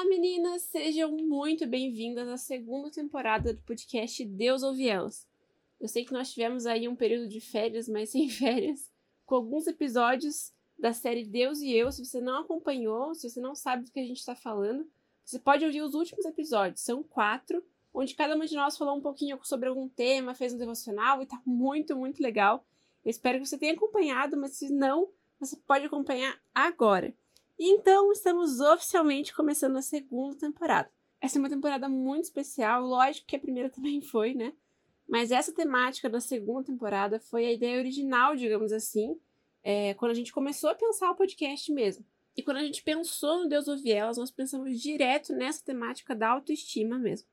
Olá, meninas! Sejam muito bem-vindas à segunda temporada do podcast Deus Ouve Elas. Eu sei que nós tivemos aí um período de férias, mas sem férias, com alguns episódios da série Deus e Eu. Se você não acompanhou, se você não sabe do que a gente está falando, você pode ouvir os últimos episódios. São quatro, onde cada uma de nós falou um pouquinho sobre algum tema, fez um devocional e tá muito, muito legal. Eu espero que você tenha acompanhado, mas se não, você pode acompanhar agora. Então estamos oficialmente começando a segunda temporada. Essa é uma temporada muito especial, lógico que a primeira também foi, né? Mas essa temática da segunda temporada foi a ideia original, digamos assim, é, quando a gente começou a pensar o podcast mesmo. E quando a gente pensou no Deus ouve elas, nós pensamos direto nessa temática da autoestima mesmo.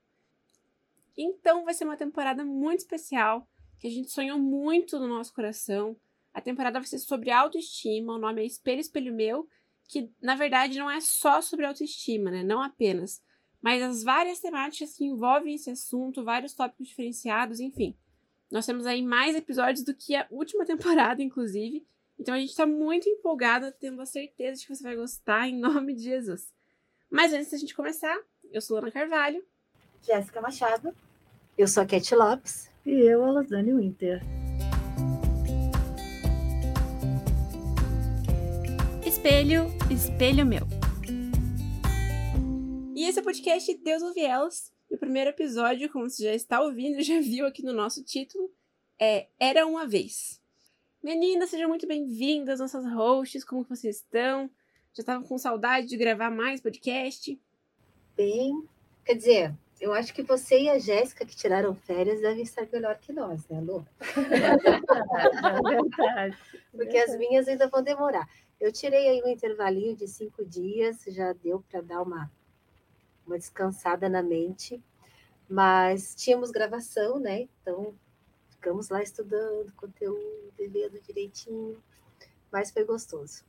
Então vai ser uma temporada muito especial, que a gente sonhou muito no nosso coração. A temporada vai ser sobre autoestima, o nome é Espelho Espelho Meu, que na verdade não é só sobre autoestima, né? Não apenas, mas as várias temáticas que envolvem esse assunto, vários tópicos diferenciados, enfim. Nós temos aí mais episódios do que a última temporada, inclusive. Então a gente está muito empolgada, tendo a certeza de que você vai gostar, em nome de Jesus. Mas antes da gente começar, eu sou Lana Carvalho. Jéssica Machado. Eu sou a Cat Lopes. E eu, a Losane Winter. Espelho, espelho meu. E esse é o podcast Deus ouve elas. E o primeiro episódio, como você já está ouvindo, já viu aqui no nosso título, é Era Uma Vez. Meninas, sejam muito bem-vindas, nossas hosts, como vocês estão? Já estavam com saudade de gravar mais podcast? Bem, quer dizer, eu acho que você e a Jéssica, que tiraram férias, devem estar melhor que nós, né, Lu? É verdade. Porque as minhas ainda vão demorar. Eu tirei aí um intervalinho de cinco dias, já deu para dar uma, uma descansada na mente, mas tínhamos gravação, né? Então ficamos lá estudando conteúdo, vendo direitinho, mas foi gostoso.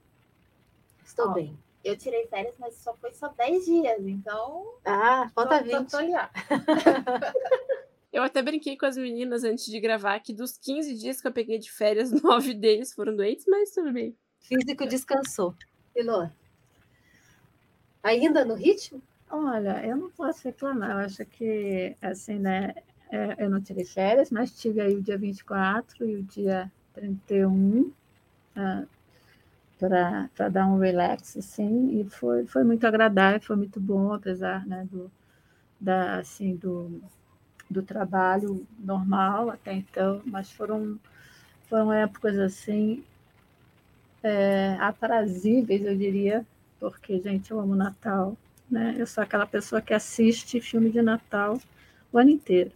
Estou Ó, bem. Eu tirei férias, mas só foi só 10 dias, então. Ah, falta tô, 20. Tô, tô Eu até brinquei com as meninas antes de gravar que dos 15 dias que eu peguei de férias, nove deles foram doentes, mas tudo bem. Físico descansou. Ilô, ainda no ritmo? Olha, eu não posso reclamar. Eu acho que, assim, né? É, eu não tirei férias, mas tive aí o dia 24 e o dia 31 ah, para dar um relax, assim, e foi, foi muito agradável, foi muito bom, apesar né, do, da, assim, do, do trabalho normal até então, mas foram, foram épocas assim é, aprazíveis, eu diria, porque, gente, eu amo Natal, né? Eu sou aquela pessoa que assiste filme de Natal o ano inteiro.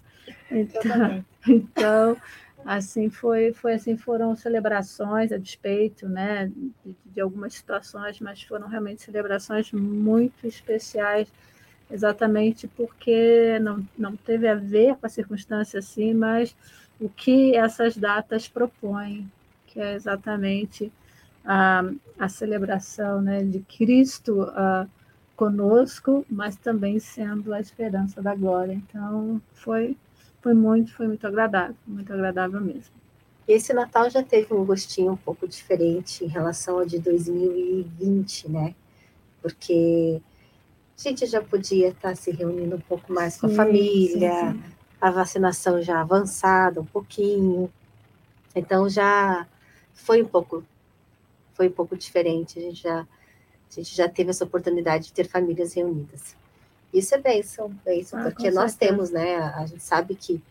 Então, então assim foi, foi assim foram celebrações a despeito, né, de, de algumas situações, mas foram realmente celebrações muito especiais, exatamente porque não, não teve a ver com a circunstância assim, mas o que essas datas propõem, que é exatamente a, a celebração né, de Cristo uh, conosco, mas também sendo a esperança da glória. Então, foi, foi muito, foi muito agradável, muito agradável mesmo. Esse Natal já teve um gostinho um pouco diferente em relação ao de 2020, né? Porque a gente já podia estar se reunindo um pouco mais sim, com a família, sim, sim. a vacinação já avançada um pouquinho. Então já foi um pouco foi um pouco diferente. A gente já, a gente já teve essa oportunidade de ter famílias reunidas. Isso é bênção, bênção ah, porque nós temos, né? A gente sabe que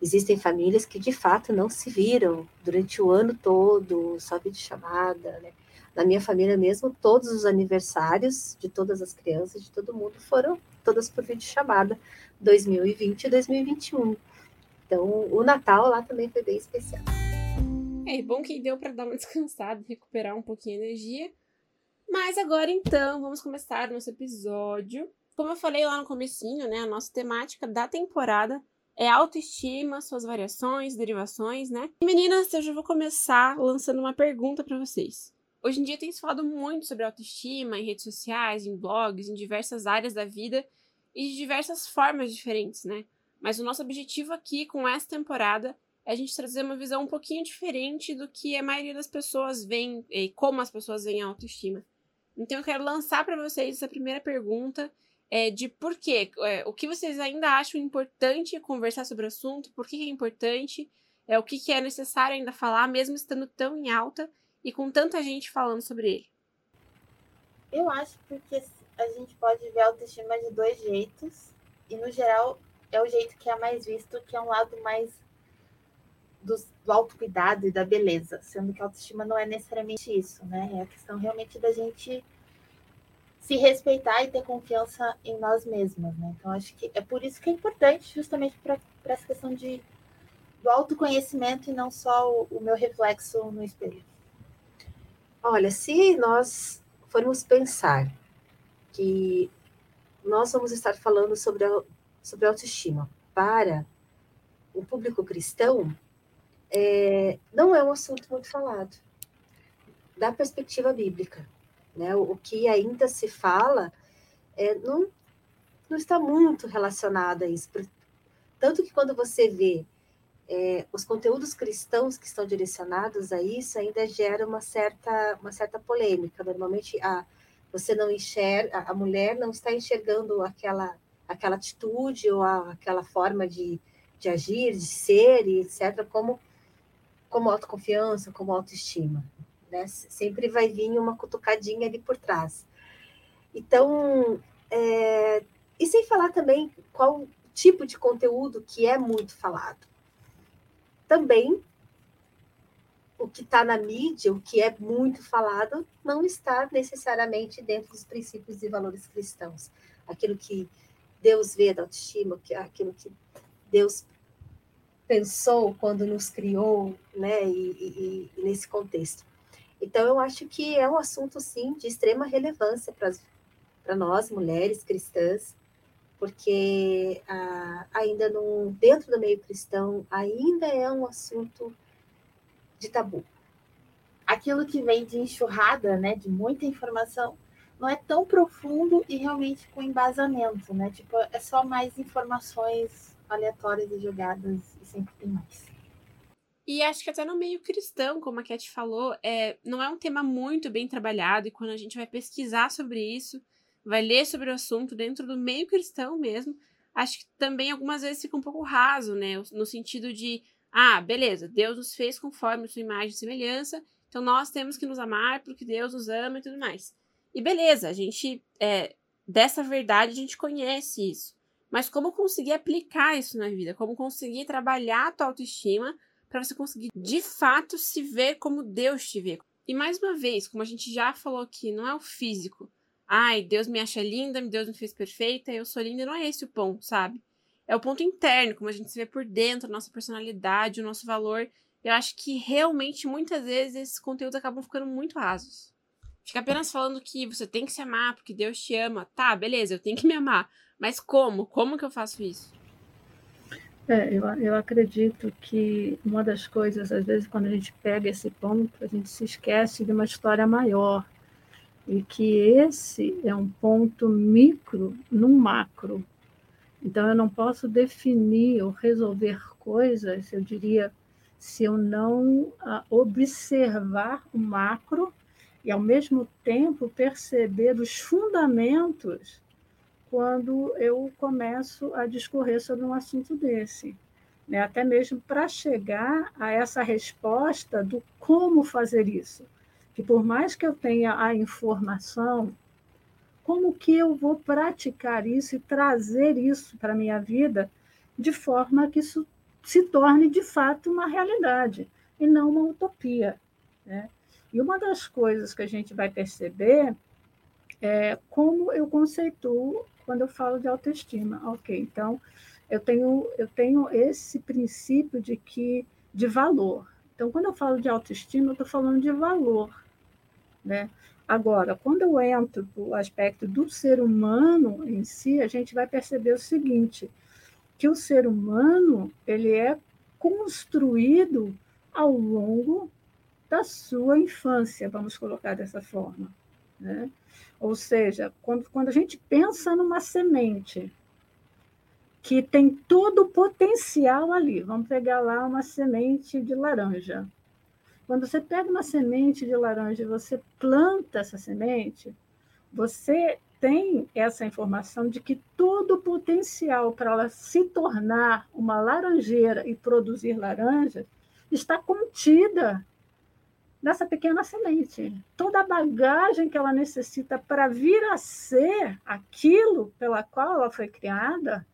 existem famílias que de fato não se viram durante o ano todo, só vídeo chamada, né? Na minha família mesmo, todos os aniversários de todas as crianças, de todo mundo, foram todas por vídeo chamada, 2020 e 2021. Então, o Natal lá também foi bem especial. É bom que deu para dar uma descansada, recuperar um pouquinho a energia. Mas agora então, vamos começar nosso episódio. Como eu falei lá no comecinho, né, a nossa temática da temporada é autoestima, suas variações, derivações, né? Meninas, eu já vou começar lançando uma pergunta para vocês. Hoje em dia tem se falado muito sobre autoestima em redes sociais, em blogs, em diversas áreas da vida e de diversas formas diferentes, né? Mas o nosso objetivo aqui com essa temporada é a gente trazer uma visão um pouquinho diferente do que a maioria das pessoas vê e como as pessoas veem a autoestima. Então eu quero lançar para vocês essa primeira pergunta é, de por quê, é, o que vocês ainda acham importante conversar sobre o assunto, por que é importante, é o que, que é necessário ainda falar, mesmo estando tão em alta e com tanta gente falando sobre ele. Eu acho porque a gente pode ver a autoestima de dois jeitos e no geral é o jeito que é mais visto, que é um lado mais do, do autocuidado e da beleza, sendo que a autoestima não é necessariamente isso, né? É a questão realmente da gente se respeitar e ter confiança em nós mesmas, né? Então acho que é por isso que é importante, justamente para essa questão de do autoconhecimento e não só o, o meu reflexo no espelho. Olha, se nós formos pensar que nós vamos estar falando sobre a, sobre autoestima para o público cristão, é, não é um assunto muito falado, da perspectiva bíblica. Né? O, o que ainda se fala é, não, não está muito relacionado a isso. Tanto que quando você vê é, os conteúdos cristãos que estão direcionados a isso ainda gera uma certa, uma certa polêmica. Normalmente a, você não enxerga, a mulher não está enxergando aquela, aquela atitude ou a, aquela forma de, de agir, de ser, etc., como como autoconfiança, como autoestima. Né? Sempre vai vir uma cutucadinha ali por trás. Então, é... e sem falar também qual tipo de conteúdo que é muito falado. Também o que está na mídia, o que é muito falado, não está necessariamente dentro dos princípios e valores cristãos. Aquilo que Deus vê da autoestima, aquilo que Deus pensou quando nos criou, né, e, e, e nesse contexto. Então, eu acho que é um assunto, sim, de extrema relevância para nós, mulheres cristãs, porque ah, ainda no, dentro do meio cristão, ainda é um assunto de tabu. Aquilo que vem de enxurrada, né, de muita informação, não é tão profundo e realmente com embasamento, né? Tipo, é só mais informações aleatórias e jogadas e sempre tem mais. E acho que até no meio cristão, como a Cat falou, é, não é um tema muito bem trabalhado, e quando a gente vai pesquisar sobre isso, vai ler sobre o assunto dentro do meio cristão mesmo, acho que também algumas vezes fica um pouco raso, né? No sentido de, ah, beleza, Deus nos fez conforme sua imagem e semelhança, então nós temos que nos amar porque Deus nos ama e tudo mais. E beleza, a gente, é, dessa verdade, a gente conhece isso. Mas como conseguir aplicar isso na vida? Como conseguir trabalhar a tua autoestima para você conseguir de fato se ver como Deus te vê? E mais uma vez, como a gente já falou aqui, não é o físico. Ai, Deus me acha linda, Deus me fez perfeita, eu sou linda, não é esse o ponto, sabe? É o ponto interno, como a gente se vê por dentro, a nossa personalidade, o nosso valor. Eu acho que realmente muitas vezes esses conteúdos acabam ficando muito rasos. Fica apenas falando que você tem que se amar porque Deus te ama. Tá, beleza, eu tenho que me amar. Mas como? Como que eu faço isso? É, eu, eu acredito que uma das coisas, às vezes, quando a gente pega esse ponto, a gente se esquece de uma história maior. E que esse é um ponto micro num macro. Então, eu não posso definir ou resolver coisas, eu diria, se eu não ah, observar o macro e, ao mesmo tempo, perceber os fundamentos quando eu começo a discorrer sobre um assunto desse. Né? Até mesmo para chegar a essa resposta do como fazer isso. Que por mais que eu tenha a informação, como que eu vou praticar isso e trazer isso para a minha vida de forma que isso se torne de fato uma realidade e não uma utopia. Né? E uma das coisas que a gente vai perceber é como eu conceituo quando eu falo de autoestima. Ok, então eu tenho, eu tenho esse princípio de que de valor. Então, quando eu falo de autoestima, eu estou falando de valor. Né? Agora, quando eu entro para o aspecto do ser humano em si, a gente vai perceber o seguinte, que o ser humano ele é construído ao longo da sua infância, vamos colocar dessa forma. Né? Ou seja, quando, quando a gente pensa numa semente que tem todo o potencial ali, vamos pegar lá uma semente de laranja. Quando você pega uma semente de laranja e você planta essa semente, você tem essa informação de que todo o potencial para ela se tornar uma laranjeira e produzir laranja está contida nessa pequena semente. Toda a bagagem que ela necessita para vir a ser aquilo pela qual ela foi criada,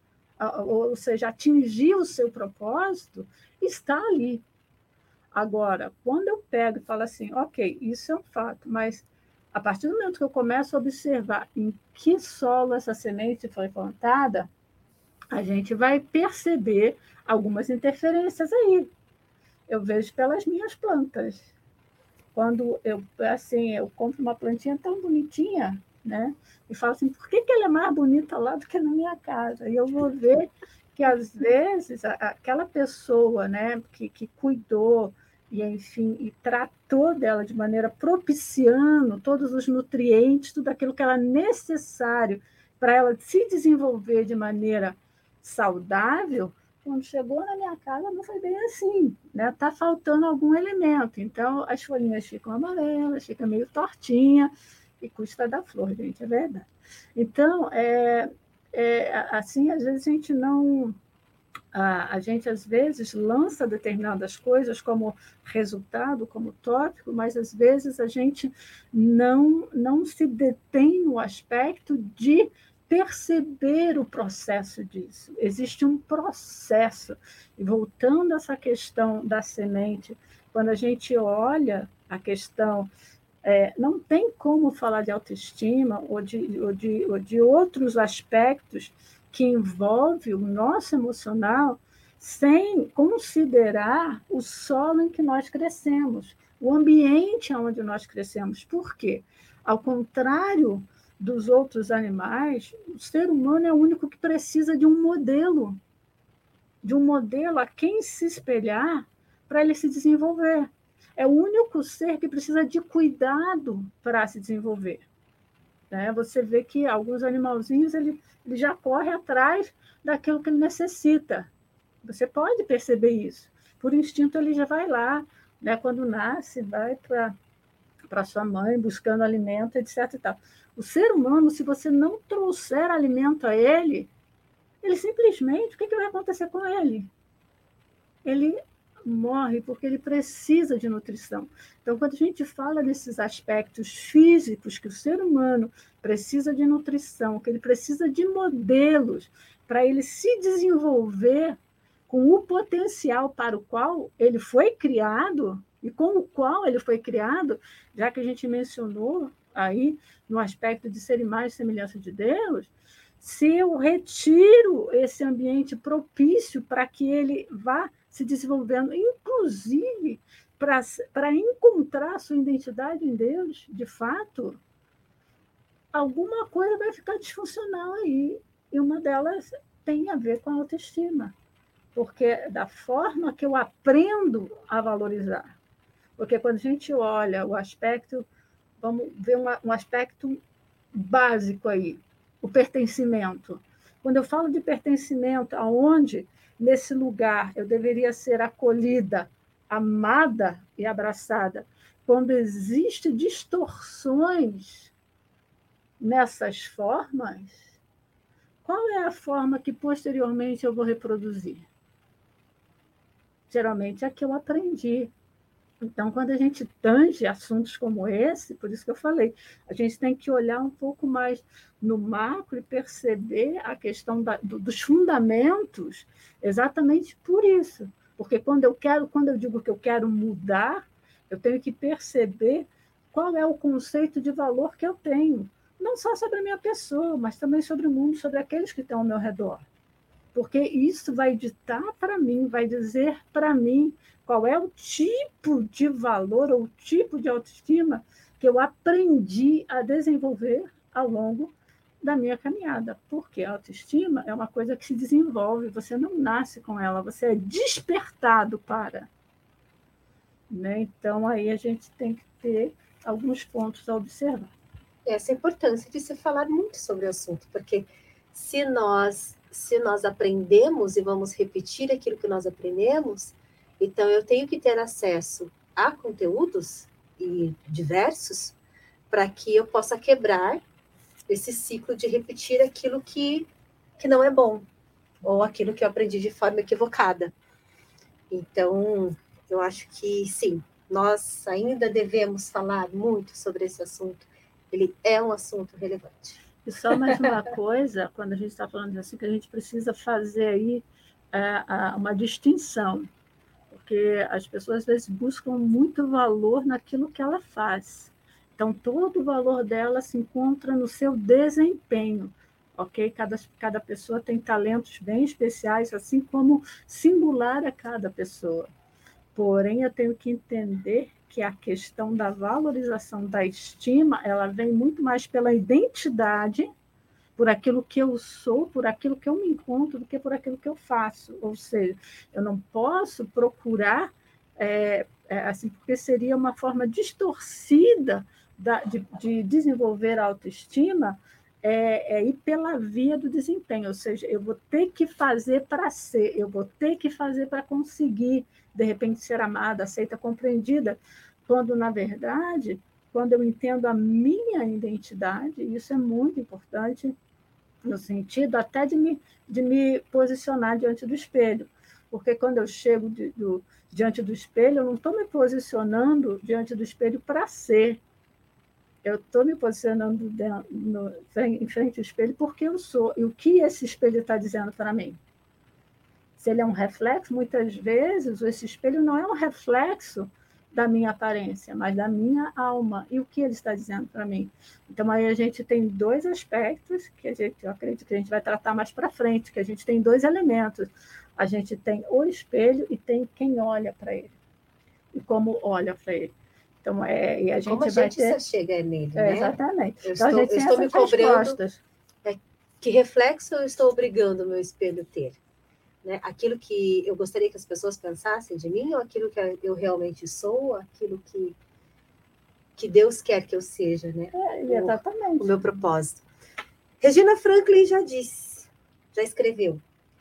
ou seja, atingir o seu propósito, está ali. Agora, quando eu pego e falo assim, ok, isso é um fato, mas a partir do momento que eu começo a observar em que solo essa semente foi plantada, a gente vai perceber algumas interferências aí. Eu vejo pelas minhas plantas. Quando eu assim, eu compro uma plantinha tão bonitinha, né? E falo assim, por que, que ela é mais bonita lá do que na minha casa? E eu vou ver que às vezes aquela pessoa, né, que, que cuidou, e enfim, e tratou dela de maneira propiciando todos os nutrientes, tudo aquilo que era necessário para ela se desenvolver de maneira saudável, quando chegou na minha casa não foi bem assim, né? Tá faltando algum elemento. Então as folhinhas ficam amarelas, fica meio tortinha e custa da flor, gente, é verdade. Então, é, é assim, às vezes a gente não a, gente às vezes lança determinadas coisas como resultado, como tópico, mas às vezes a gente não, não se detém no aspecto de perceber o processo disso. Existe um processo. E voltando a essa questão da semente, quando a gente olha a questão, é, não tem como falar de autoestima ou de, ou de, ou de outros aspectos que envolve o nosso emocional sem considerar o solo em que nós crescemos, o ambiente onde nós crescemos. Por quê? Ao contrário dos outros animais, o ser humano é o único que precisa de um modelo, de um modelo a quem se espelhar para ele se desenvolver. É o único ser que precisa de cuidado para se desenvolver. Né? Você vê que alguns animalzinhos ele, ele já corre atrás daquilo que ele necessita. Você pode perceber isso. Por instinto, ele já vai lá, né? quando nasce, vai para sua mãe buscando alimento, etc. E tal. O ser humano, se você não trouxer alimento a ele, ele simplesmente, o que, que vai acontecer com ele? Ele morre porque ele precisa de nutrição. Então, quando a gente fala desses aspectos físicos, que o ser humano precisa de nutrição, que ele precisa de modelos para ele se desenvolver com o potencial para o qual ele foi criado e com o qual ele foi criado, já que a gente mencionou aí no aspecto de ser imagem e semelhança de Deus, se eu retiro esse ambiente propício para que ele vá se desenvolvendo, inclusive para encontrar sua identidade em Deus, de fato, alguma coisa vai ficar disfuncional aí. E uma delas tem a ver com a autoestima. Porque da forma que eu aprendo a valorizar. Porque quando a gente olha o aspecto, vamos ver um aspecto básico aí, o pertencimento. Quando eu falo de pertencimento, aonde nesse lugar eu deveria ser acolhida, amada e abraçada. Quando existem distorções nessas formas, qual é a forma que posteriormente eu vou reproduzir? Geralmente é a que eu aprendi. Então, quando a gente tange assuntos como esse, por isso que eu falei, a gente tem que olhar um pouco mais no macro e perceber a questão da, do, dos fundamentos, exatamente por isso. Porque quando eu quero, quando eu digo que eu quero mudar, eu tenho que perceber qual é o conceito de valor que eu tenho, não só sobre a minha pessoa, mas também sobre o mundo, sobre aqueles que estão ao meu redor. Porque isso vai ditar para mim, vai dizer para mim qual é o tipo de valor ou tipo de autoestima que eu aprendi a desenvolver ao longo da minha caminhada, porque a autoestima é uma coisa que se desenvolve, você não nasce com ela, você é despertado para. Né? Então, aí a gente tem que ter alguns pontos a observar. Essa é a importância de se falar muito sobre o assunto, porque se nós se nós aprendemos e vamos repetir aquilo que nós aprendemos, então eu tenho que ter acesso a conteúdos e diversos para que eu possa quebrar esse ciclo de repetir aquilo que, que não é bom, ou aquilo que eu aprendi de forma equivocada. Então, eu acho que sim, nós ainda devemos falar muito sobre esse assunto. Ele é um assunto relevante. E só mais uma coisa, quando a gente está falando assim, que a gente precisa fazer aí é, uma distinção, porque as pessoas às vezes buscam muito valor naquilo que ela faz. Então, todo o valor dela se encontra no seu desempenho, ok? Cada, cada pessoa tem talentos bem especiais, assim como singular a cada pessoa. Porém, eu tenho que entender que a questão da valorização da estima, ela vem muito mais pela identidade, por aquilo que eu sou, por aquilo que eu me encontro, do que por aquilo que eu faço. Ou seja, eu não posso procurar, é, é, assim, porque seria uma forma distorcida da, de, de, desenvolver a autoestima, é, é, ir pela via do desempenho, ou seja, eu vou ter que fazer para ser, eu vou ter que fazer para conseguir, de repente, ser amada, aceita, compreendida, quando, na verdade, quando eu entendo a minha identidade, isso é muito importante, no sentido até de me, de me posicionar diante do espelho. Porque quando eu chego de, do, diante do espelho, eu não estou me posicionando diante do espelho para ser. Eu estou me posicionando no, em frente ao espelho porque eu sou. E o que esse espelho está dizendo para mim? Se ele é um reflexo, muitas vezes esse espelho não é um reflexo da minha aparência, mas da minha alma. E o que ele está dizendo para mim? Então, aí a gente tem dois aspectos que a gente, eu acredito que a gente vai tratar mais para frente, que a gente tem dois elementos. A gente tem o espelho e tem quem olha para ele. E como olha para ele. Então, é, e a gente como a vai gente ter... chega nele, é, né? Exatamente. Eu então, estou, a gente eu estou me cobrando. É, que reflexo eu estou obrigando o meu espelho a ter? Né? Aquilo que eu gostaria que as pessoas pensassem de mim, ou aquilo que eu realmente sou, aquilo que, que Deus quer que eu seja, né? É, exatamente. O, o meu propósito. Regina Franklin já disse, já escreveu.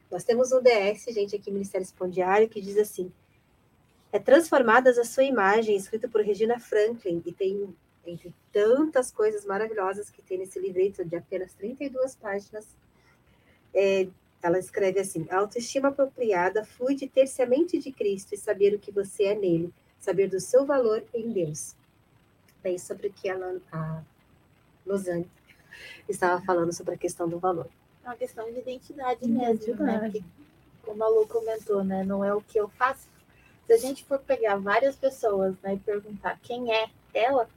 Nós temos um DS, gente, aqui Ministério Espondiário, que diz assim: é transformadas a sua imagem, escrito por Regina Franklin, e tem entre tantas coisas maravilhosas que tem nesse livreto de apenas 32 páginas, é, ela escreve assim: a autoestima apropriada flui de ter-se a mente de Cristo e saber o que você é nele, saber do seu valor em Deus. Bem, sobre o que ela, a Losane estava falando sobre a questão do valor. É uma questão de identidade mesmo, né? Porque, como a Lu comentou, né? Não é o que eu faço. Se a gente for pegar várias pessoas né, e perguntar quem é ela,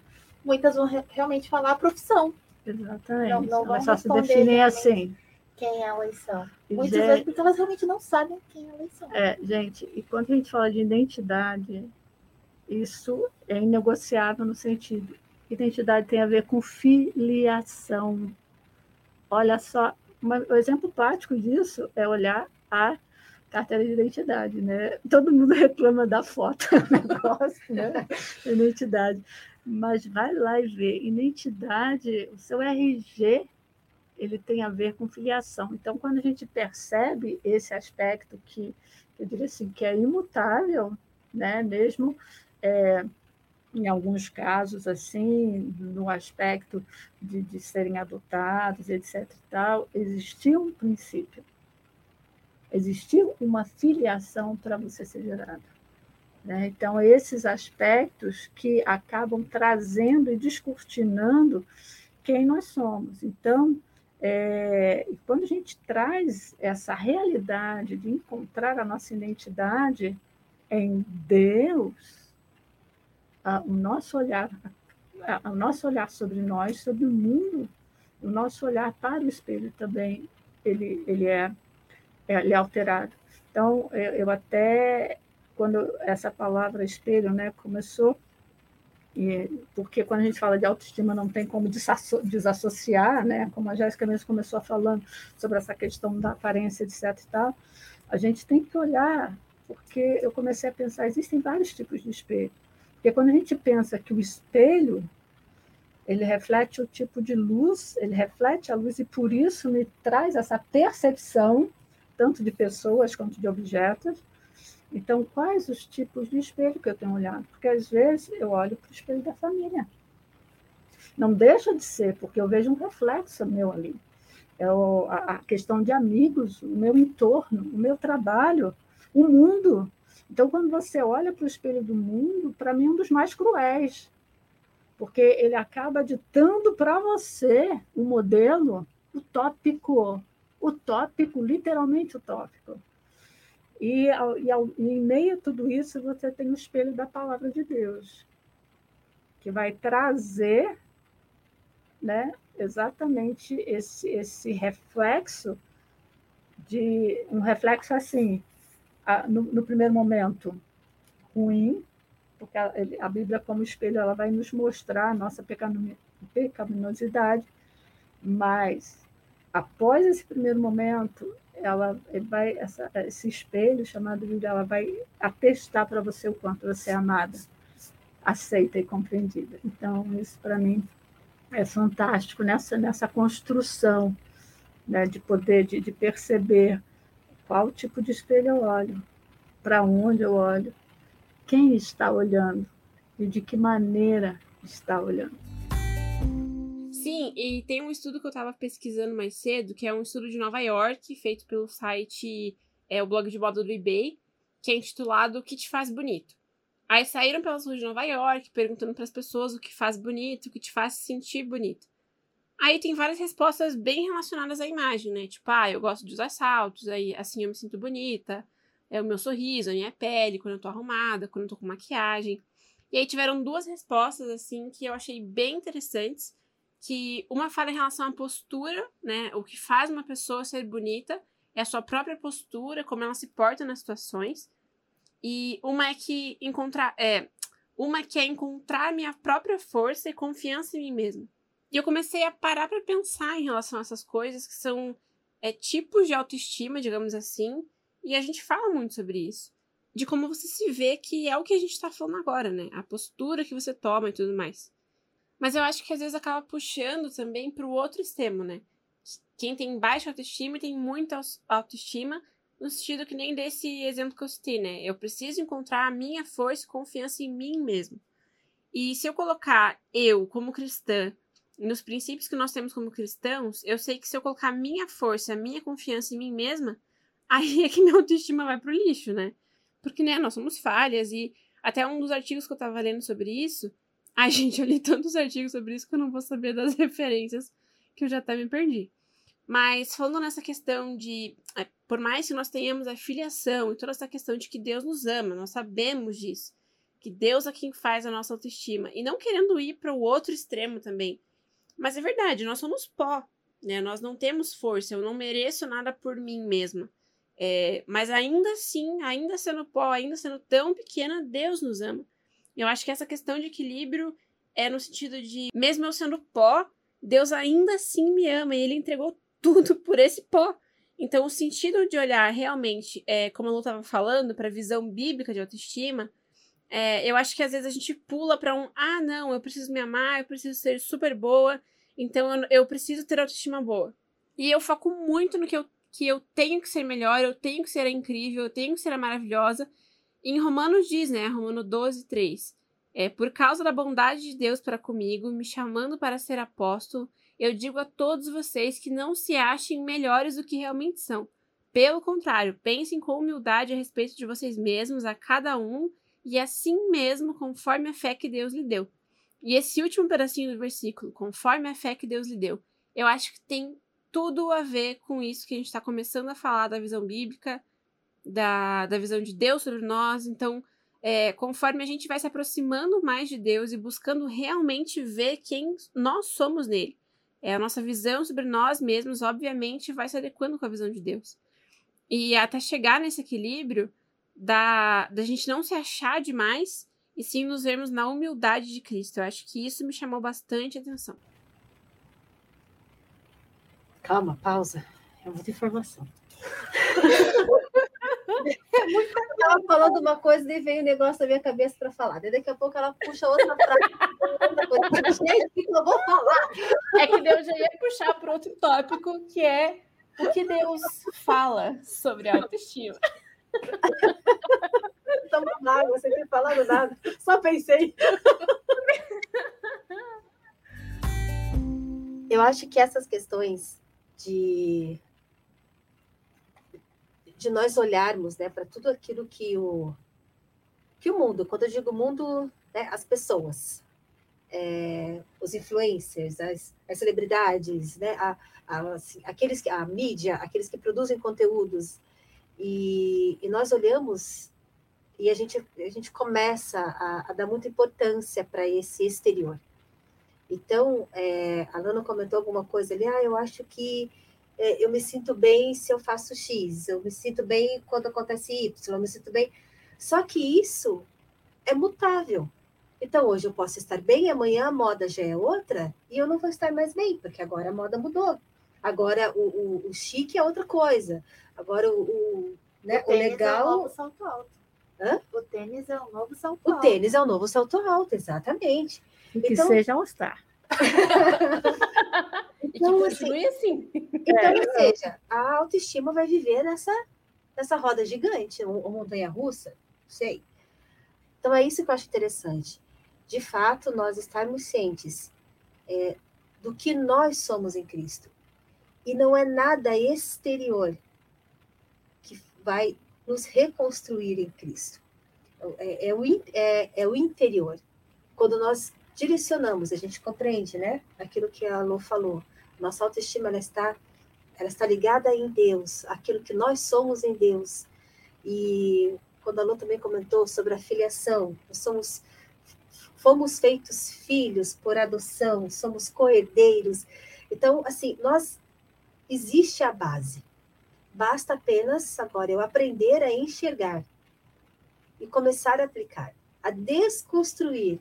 muitas vão realmente falar a profissão. Exatamente. Não, não vão Mas só se definir assim. Quem elas são. Muitas Gente- vezes porque elas realmente não sabem quem elas são. É, gente, e quando a gente fala de identidade, isso é inegociável no sentido. Identidade tem a ver com filiação. Olha só, uma- o exemplo prático disso é olhar a carteira de identidade, né? Todo mundo reclama da foto, negócio, né? Identidade. Mas vai lá e vê. Identidade, o seu RG, ele tem a ver com filiação. Então, quando a gente percebe esse aspecto que, eu diria assim, que é imutável, né? Mesmo é, em alguns casos, assim, no aspecto de, de serem adotados, etc. E tal, existia um princípio, existia uma filiação para você ser gerado. né? Então, esses aspectos que acabam trazendo e descortinando quem nós somos. Então, é, e quando a gente traz essa realidade de encontrar a nossa identidade em Deus, a- o nosso olhar, a- o nosso olhar sobre nós, sobre o mundo, o nosso olhar para o espelho também, ele, ele é, é, ele é alterado. Então, eu, eu até, quando essa palavra espelho né, começou, e, porque quando a gente fala de autoestima não tem como desasso- desassociar, né, como a Jéssica mesmo começou falando sobre essa questão da aparência, etc. E tal, a gente tem que olhar, porque eu comecei a pensar, existem vários tipos de espelho. Porque quando a gente pensa que o espelho ele reflete o tipo de luz, ele reflete a luz e por isso me traz essa percepção tanto de pessoas quanto de objetos. Então, quais os tipos de espelho que eu tenho olhado? Porque às vezes eu olho para o espelho da família. Não deixa de ser, porque eu vejo um reflexo meu ali. É o, a, a questão de amigos, o meu entorno, o meu trabalho, o mundo. Então, quando você olha para o espelho do mundo, para mim é um dos mais cruéis, porque ele acaba ditando para você um modelo utópico, utópico, literalmente utópico. E, e, e, em meio a tudo isso, você tem o espelho da palavra de Deus, que vai trazer né, exatamente esse, esse reflexo de um reflexo assim, no, no primeiro momento ruim, porque a, a, Bíblia como espelho ela vai nos mostrar a nossa pecaminosidade, mas após esse primeiro momento ela vai essa, esse espelho chamado Bíblia ela vai atestar para você o quanto você é amada, aceita e compreendida. Então isso para mim é fantástico nessa nessa construção né, de poder de, de perceber qual tipo de espelho eu olho, para onde eu olho, quem está olhando e de que maneira está olhando. Sim, e tem um estudo que eu estava pesquisando mais cedo, que é um estudo de Nova York, feito pelo site, é o blog de moda do eBay, que é intitulado O que te faz bonito. Aí saíram pelas ruas de Nova York perguntando para as pessoas o que faz bonito, o que te faz se sentir bonito. Aí tem várias respostas bem relacionadas à imagem, né? Tipo, ah, eu gosto de usar saltos, aí assim eu me sinto bonita. É o meu sorriso, a minha pele, quando eu tô arrumada, quando eu tô com maquiagem. E aí tiveram duas respostas, assim, que eu achei bem interessantes que uma fala em relação à postura, né? O que faz uma pessoa ser bonita é a sua própria postura, como ela se porta nas situações. E uma é que encontrar, é, uma que é encontrar minha própria força e confiança em mim mesma. E eu comecei a parar para pensar em relação a essas coisas que são é, tipos de autoestima, digamos assim, e a gente fala muito sobre isso. De como você se vê, que é o que a gente está falando agora, né? A postura que você toma e tudo mais. Mas eu acho que às vezes acaba puxando também para o outro extremo, né? Quem tem baixa autoestima tem muita autoestima, no sentido que nem desse exemplo que eu citei, né? Eu preciso encontrar a minha força e confiança em mim mesmo. E se eu colocar eu, como cristã, nos princípios que nós temos como cristãos, eu sei que se eu colocar minha força, minha confiança em mim mesma, aí é que minha autoestima vai pro lixo, né? Porque, né, nós somos falhas e até um dos artigos que eu tava lendo sobre isso Ai, gente, eu li tantos artigos sobre isso que eu não vou saber das referências, que eu já até me perdi. Mas falando nessa questão de, é, por mais que nós tenhamos a filiação e toda essa questão de que Deus nos ama, nós sabemos disso, que Deus é quem faz a nossa autoestima, e não querendo ir para o outro extremo também. Mas é verdade, nós somos pó, né? Nós não temos força, eu não mereço nada por mim mesma. É, mas ainda assim, ainda sendo pó, ainda sendo tão pequena, Deus nos ama. Eu acho que essa questão de equilíbrio é no sentido de, mesmo eu sendo pó, Deus ainda assim me ama e ele entregou tudo por esse pó. Então, o sentido de olhar realmente, é, como a Lu estava falando, para a visão bíblica de autoestima, é, eu acho que às vezes a gente pula para um, ah, não, eu preciso me amar, eu preciso ser super boa, então eu, eu preciso ter autoestima boa. E eu foco muito no que eu, que eu tenho que ser melhor, eu tenho que ser incrível, eu tenho que ser maravilhosa, em Romanos diz, né, Romano 12, 3, é, por causa da bondade de Deus para comigo, me chamando para ser apóstolo, eu digo a todos vocês que não se achem melhores do que realmente são. Pelo contrário, pensem com humildade a respeito de vocês mesmos, a cada um, e assim mesmo, conforme a fé que Deus lhe deu. E esse último pedacinho do versículo, conforme a fé que Deus lhe deu, eu acho que tem tudo a ver com isso que a gente está começando a falar da visão bíblica, da, da visão de Deus sobre nós. Então, é, conforme a gente vai se aproximando mais de Deus e buscando realmente ver quem nós somos nele, é, a nossa visão sobre nós mesmos, obviamente, vai se adequando com a visão de Deus. E até chegar nesse equilíbrio da, da gente não se achar demais e sim nos vermos na humildade de Cristo. Eu acho que isso me chamou bastante atenção. Calma, pausa. É muita informação. Ela falando uma coisa e veio um negócio na minha cabeça para falar. Daí daqui a pouco ela puxa outra frase, outra coisa. Gente, o que eu vou falar? É que Deus já ia puxar para outro tópico, que é o que Deus fala sobre a autoestima. Tomando água, você tem falado nada. Só pensei. eu acho que essas questões de de nós olharmos né, para tudo aquilo que o, que o mundo, quando eu digo mundo, né, as pessoas, é, os influencers, as, as celebridades, né, a, a, assim, aqueles que, a mídia, aqueles que produzem conteúdos, e, e nós olhamos e a gente, a gente começa a, a dar muita importância para esse exterior. Então, é, a Lana comentou alguma coisa ali, ah, eu acho que eu me sinto bem se eu faço X, eu me sinto bem quando acontece Y, eu me sinto bem. Só que isso é mutável. Então, hoje eu posso estar bem, amanhã a moda já é outra, e eu não vou estar mais bem, porque agora a moda mudou. Agora o, o, o chique é outra coisa. Agora o, o, né, o, o legal. É o novo salto alto. Hã? O tênis é o novo salto o alto. O tênis é o novo salto alto, exatamente. E que então, seja star. então, assim, assim. Então, é. ou seja, a autoestima vai viver nessa, nessa roda gigante, ou montanha-russa, não sei. Então, é isso que eu acho interessante. De fato, nós estarmos cientes é, do que nós somos em Cristo. E não é nada exterior que vai nos reconstruir em Cristo. É, é, o, é, é o interior. Quando nós direcionamos, a gente compreende, né? Aquilo que a Lô falou. Nossa autoestima ela está, ela está ligada em Deus, aquilo que nós somos em Deus. E quando a Lô também comentou sobre a filiação, nós somos fomos feitos filhos por adoção, somos coerdeiros. Então, assim, nós existe a base. Basta apenas agora eu aprender a enxergar e começar a aplicar, a desconstruir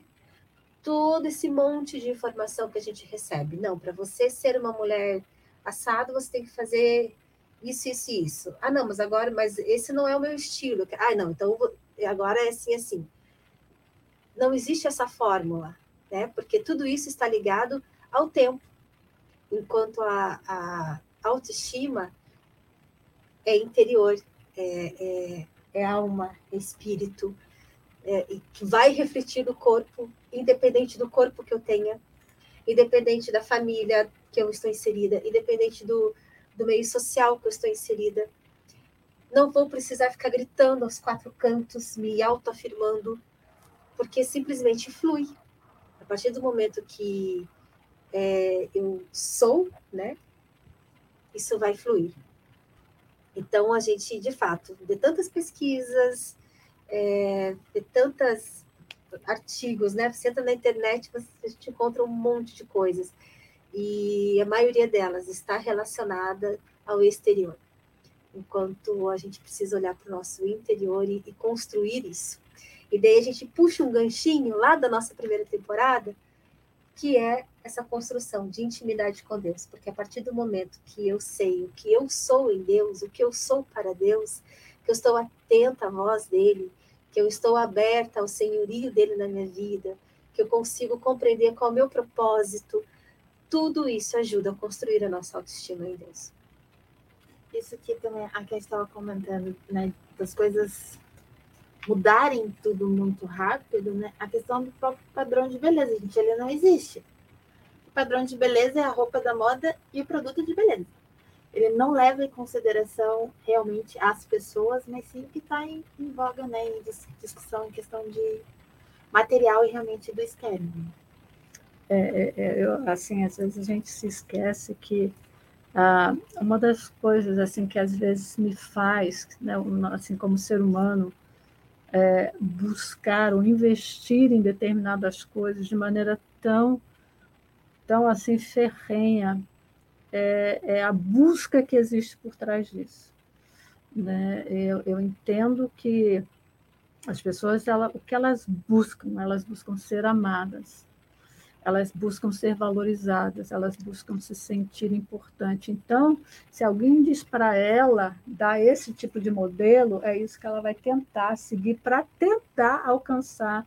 todo esse monte de informação que a gente recebe. Não, para você ser uma mulher assado, você tem que fazer isso, isso isso. Ah, não, mas agora, mas esse não é o meu estilo. Ah, não, então agora é assim, assim. Não existe essa fórmula, né? Porque tudo isso está ligado ao tempo. Enquanto a, a autoestima é interior, é, é, é alma, é espírito, é, que vai refletir no corpo, independente do corpo que eu tenha, independente da família que eu estou inserida, independente do, do meio social que eu estou inserida. Não vou precisar ficar gritando aos quatro cantos, me autoafirmando, porque simplesmente flui. A partir do momento que é, eu sou, né, isso vai fluir. Então, a gente, de fato, de tantas pesquisas, é, de tantos artigos, né? Você entra na internet, você, a gente encontra um monte de coisas. E a maioria delas está relacionada ao exterior. Enquanto a gente precisa olhar para o nosso interior e, e construir isso. E daí a gente puxa um ganchinho lá da nossa primeira temporada, que é essa construção de intimidade com Deus, porque a partir do momento que eu sei o que eu sou em Deus, o que eu sou para Deus, que eu estou atenta à voz dele, que eu estou aberta ao senhorio dele na minha vida, que eu consigo compreender qual é o meu propósito, tudo isso ajuda a construir a nossa autoestima em Deus. Isso aqui também, a que estava comentando, né, das coisas mudarem tudo muito rápido, né? A questão do próprio padrão de beleza, gente, ele não existe. O padrão de beleza é a roupa da moda e o produto de beleza. Ele não leva em consideração realmente as pessoas, mas sim que está em, em, voga, né, em discussão, em questão de material e realmente do externo. É, é, é, eu, assim, às vezes a gente se esquece que ah, uma das coisas assim que às vezes me faz, né, assim como ser humano, é, buscar ou investir em determinadas coisas de maneira tão, tão assim ferrenha, é, é a busca que existe por trás disso. Né? Eu, eu entendo que as pessoas, ela, o que elas buscam? Elas buscam ser amadas elas buscam ser valorizadas, elas buscam se sentir importante. Então, se alguém diz para ela dar esse tipo de modelo, é isso que ela vai tentar seguir para tentar alcançar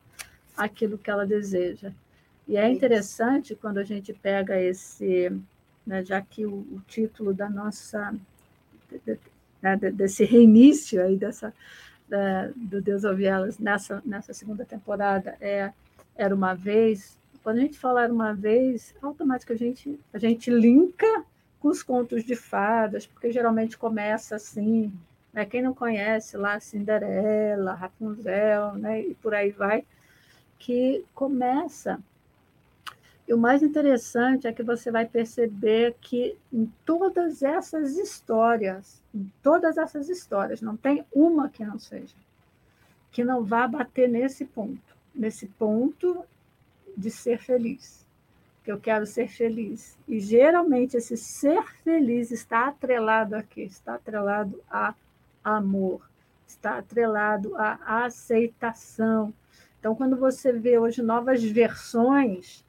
aquilo que ela deseja. E é interessante quando a gente pega esse, né, já que o, o, título da nossa né, desse reinício aí dessa da, do Deus ouve elas nessa nessa segunda temporada é era uma vez quando a gente falar uma vez, automaticamente a gente, a gente linka com os contos de fadas, porque geralmente começa assim, né? Quem não conhece lá Cinderela, Rapunzel, né? E por aí vai, que começa. E o mais interessante é que você vai perceber que em todas essas histórias, em todas essas histórias, não tem uma que não seja, que não vá bater nesse ponto, nesse ponto de ser feliz. Que eu quero ser feliz. E geralmente esse ser feliz está atrelado a quê? Está atrelado a amor, está atrelado à aceitação. Então, quando você vê hoje novas versões,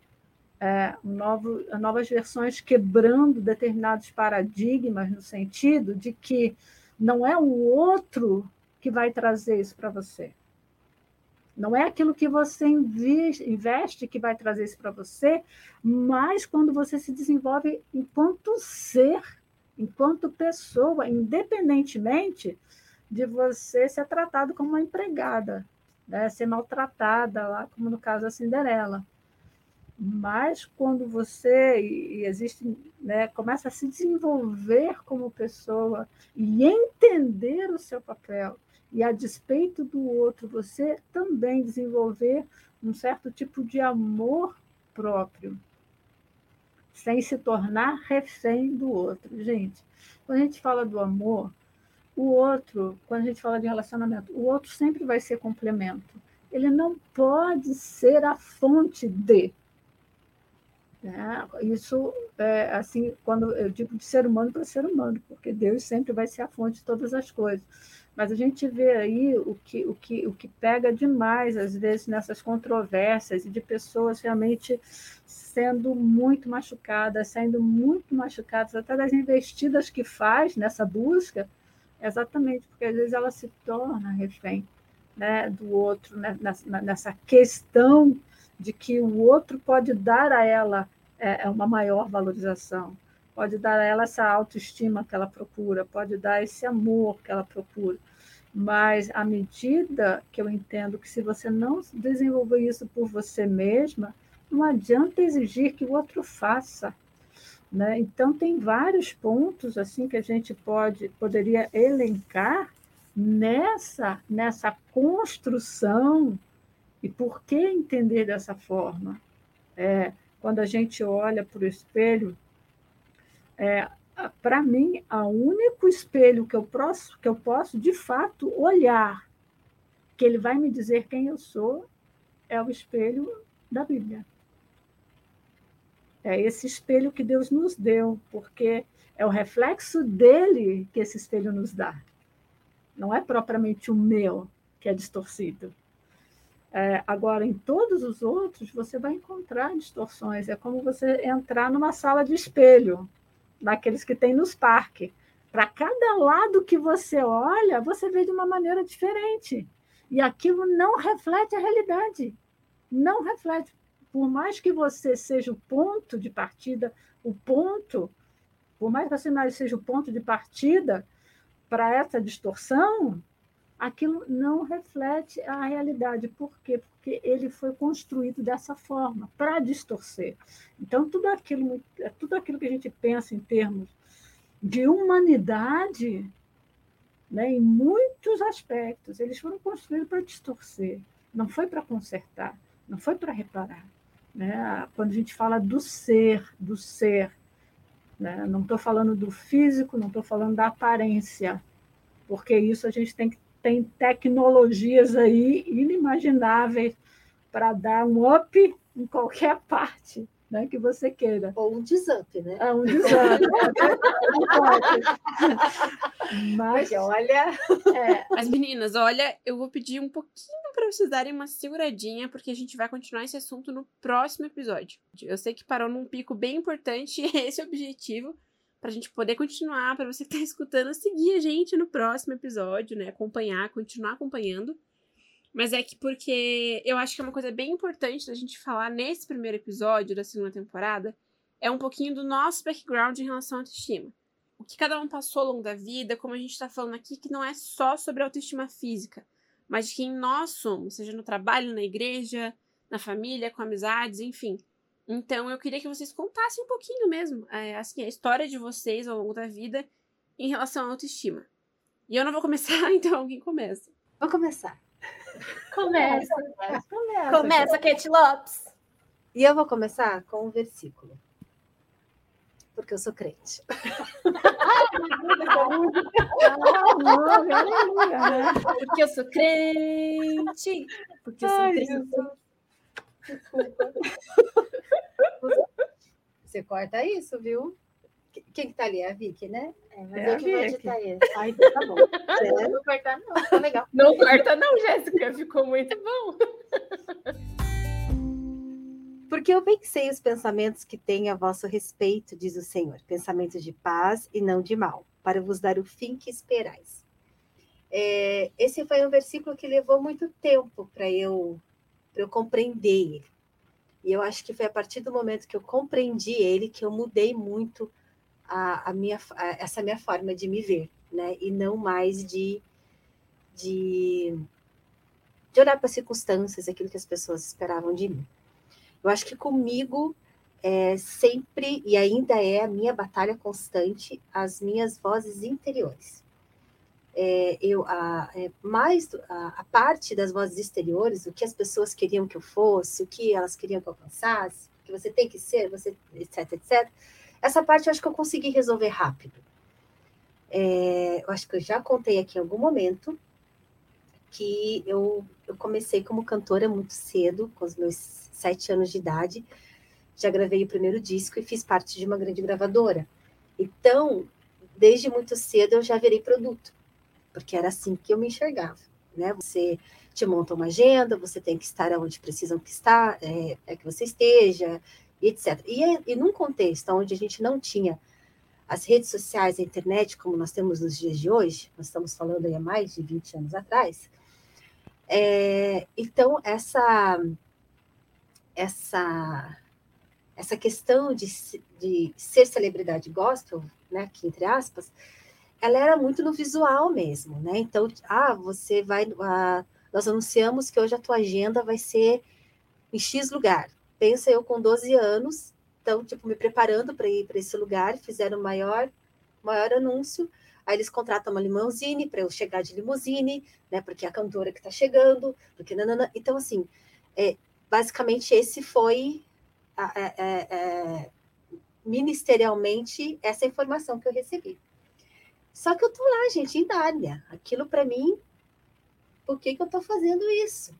é, novo, novas versões quebrando determinados paradigmas, no sentido de que não é o outro que vai trazer isso para você. Não é aquilo que você investe que vai trazer isso para você, mas quando você se desenvolve enquanto ser enquanto pessoa, independentemente de você ser tratado como uma empregada, né? ser maltratada, lá como no caso da Cinderela. Mas quando você e existe, né, começa a se desenvolver como pessoa e entender o seu papel, e a despeito do outro, você também desenvolver um certo tipo de amor próprio, sem se tornar refém do outro. Gente, quando a gente fala do amor, o outro, quando a gente fala de relacionamento, o outro sempre vai ser complemento. Ele não pode ser a fonte de. Né? Isso é assim, quando eu digo de ser humano para ser humano, porque Deus sempre vai ser a fonte de todas as coisas. Mas a gente vê aí o que, o que, o que pega demais, às vezes, nessas controvérsias e de pessoas realmente sendo muito machucadas, sendo muito machucadas, até das investidas que faz nessa busca, exatamente porque às vezes ela se torna refém né, do outro, né, nessa, nessa questão de que o outro pode dar a ela é, é, uma maior valorização, pode dar a ela essa autoestima que ela procura, pode dar esse amor que ela procura. Mas à medida que eu entendo que se você não desenvolver isso por você mesma, não adianta exigir que o outro faça. Né? Então, tem vários pontos assim que a gente pode poderia elencar nessa, nessa construção. E por que entender dessa forma? É, quando a gente olha para o espelho, é, para mim, o único espelho que eu, posso, que eu posso, de fato, olhar, que ele vai me dizer quem eu sou, é o espelho da Bíblia. É esse espelho que Deus nos deu, porque é o reflexo dele que esse espelho nos dá. Não é propriamente o meu que é distorcido. É, agora, em todos os outros, você vai encontrar distorções. É como você entrar numa sala de espelho, daqueles que tem nos parques. Para cada lado que você olha, você vê de uma maneira diferente. E aquilo não reflete a realidade. Não reflete por mais que você seja o ponto de partida, o ponto, por mais que você seja o ponto de partida para essa distorção, aquilo não reflete a realidade. Por quê? Porque ele foi construído dessa forma, para distorcer. Então, tudo aquilo, tudo aquilo que a gente pensa em termos de humanidade, né, em muitos aspectos, eles foram construídos para distorcer, não foi para consertar, não foi para reparar. Né? Quando a gente fala do ser, do ser, né? não estou falando do físico, não estou falando da aparência, porque isso a gente tem, tem tecnologias aí inimagináveis para dar um up em qualquer parte né, que você queira. Ou um desump, né? É um desump. Mas Porque, olha. É. Mas meninas, olha, eu vou pedir um pouquinho para vocês darem uma seguradinha, porque a gente vai continuar esse assunto no próximo episódio. Eu sei que parou num pico bem importante, esse é o objetivo para a gente poder continuar, para você que está escutando, seguir a gente no próximo episódio, né? Acompanhar, continuar acompanhando. Mas é que porque eu acho que é uma coisa bem importante da gente falar nesse primeiro episódio da segunda temporada é um pouquinho do nosso background em relação à autoestima. O que cada um passou ao longo da vida, como a gente está falando aqui, que não é só sobre autoestima física, mas de quem nós somos, seja no trabalho, na igreja, na família, com amizades, enfim. Então eu queria que vocês contassem um pouquinho mesmo, é, assim, a história de vocês ao longo da vida em relação à autoestima. E eu não vou começar, então alguém começa. Vou começar. Começa. Começa, Começa, Kate Lopes. E eu vou começar com um versículo. Porque eu sou crente. Porque eu sou crente. Porque eu sou Ai, crente. Desculpa. Você corta isso, viu? Quem que tá ali? É a Vicky, né? É, mas É eu que vou Vicky. editar ele. Ah, então tá bom. Não Sério? vou cortar, não. Tá legal. Não corta, não, Jéssica. Ficou muito bom. Porque eu bem sei os pensamentos que tenho a vosso respeito, diz o Senhor, pensamentos de paz e não de mal, para vos dar o fim que esperais. É, esse foi um versículo que levou muito tempo para eu, pra eu compreender ele. E eu acho que foi a partir do momento que eu compreendi ele que eu mudei muito a, a minha, a- essa minha forma de me ver, né? E não mais de, de, de olhar para as circunstâncias, aquilo que as pessoas esperavam de mim. Eu acho que comigo é sempre e ainda é a minha batalha constante as minhas vozes interiores. É, eu a, é, mais a, a parte das vozes exteriores, o que as pessoas queriam que eu fosse, o que elas queriam que eu alcançasse, o que você tem que ser, você etc, etc. Essa parte eu acho que eu consegui resolver rápido. É, eu acho que eu já contei aqui em algum momento que eu, eu comecei como cantora muito cedo, com os meus sete anos de idade. Já gravei o primeiro disco e fiz parte de uma grande gravadora. Então, desde muito cedo eu já virei produto, porque era assim que eu me enxergava. Né? Você te monta uma agenda, você tem que estar onde precisam que estar, é, é que você esteja, etc. E, é- e num contexto onde a gente não tinha as redes sociais, a internet, como nós temos nos dias de hoje, nós estamos falando aí há mais de 20 anos atrás, é, então essa essa essa questão de, de ser celebridade gospel, né, que entre aspas, ela era muito no visual mesmo, né? Então, ah, você vai, ah, nós anunciamos que hoje a tua agenda vai ser em X lugar. Pensa eu com 12 anos, então, tipo, me preparando para ir para esse lugar, fizeram o maior, maior anúncio. Aí eles contratam uma limousine para eu chegar de limousine, né? Porque é a cantora que está chegando, porque nanana. Então, assim, é, basicamente esse foi a- é- é- é, ministerialmente essa informação que eu recebi. Só que eu tô lá, gente, em Nárnia. Aquilo para mim, por que, que eu tô fazendo isso?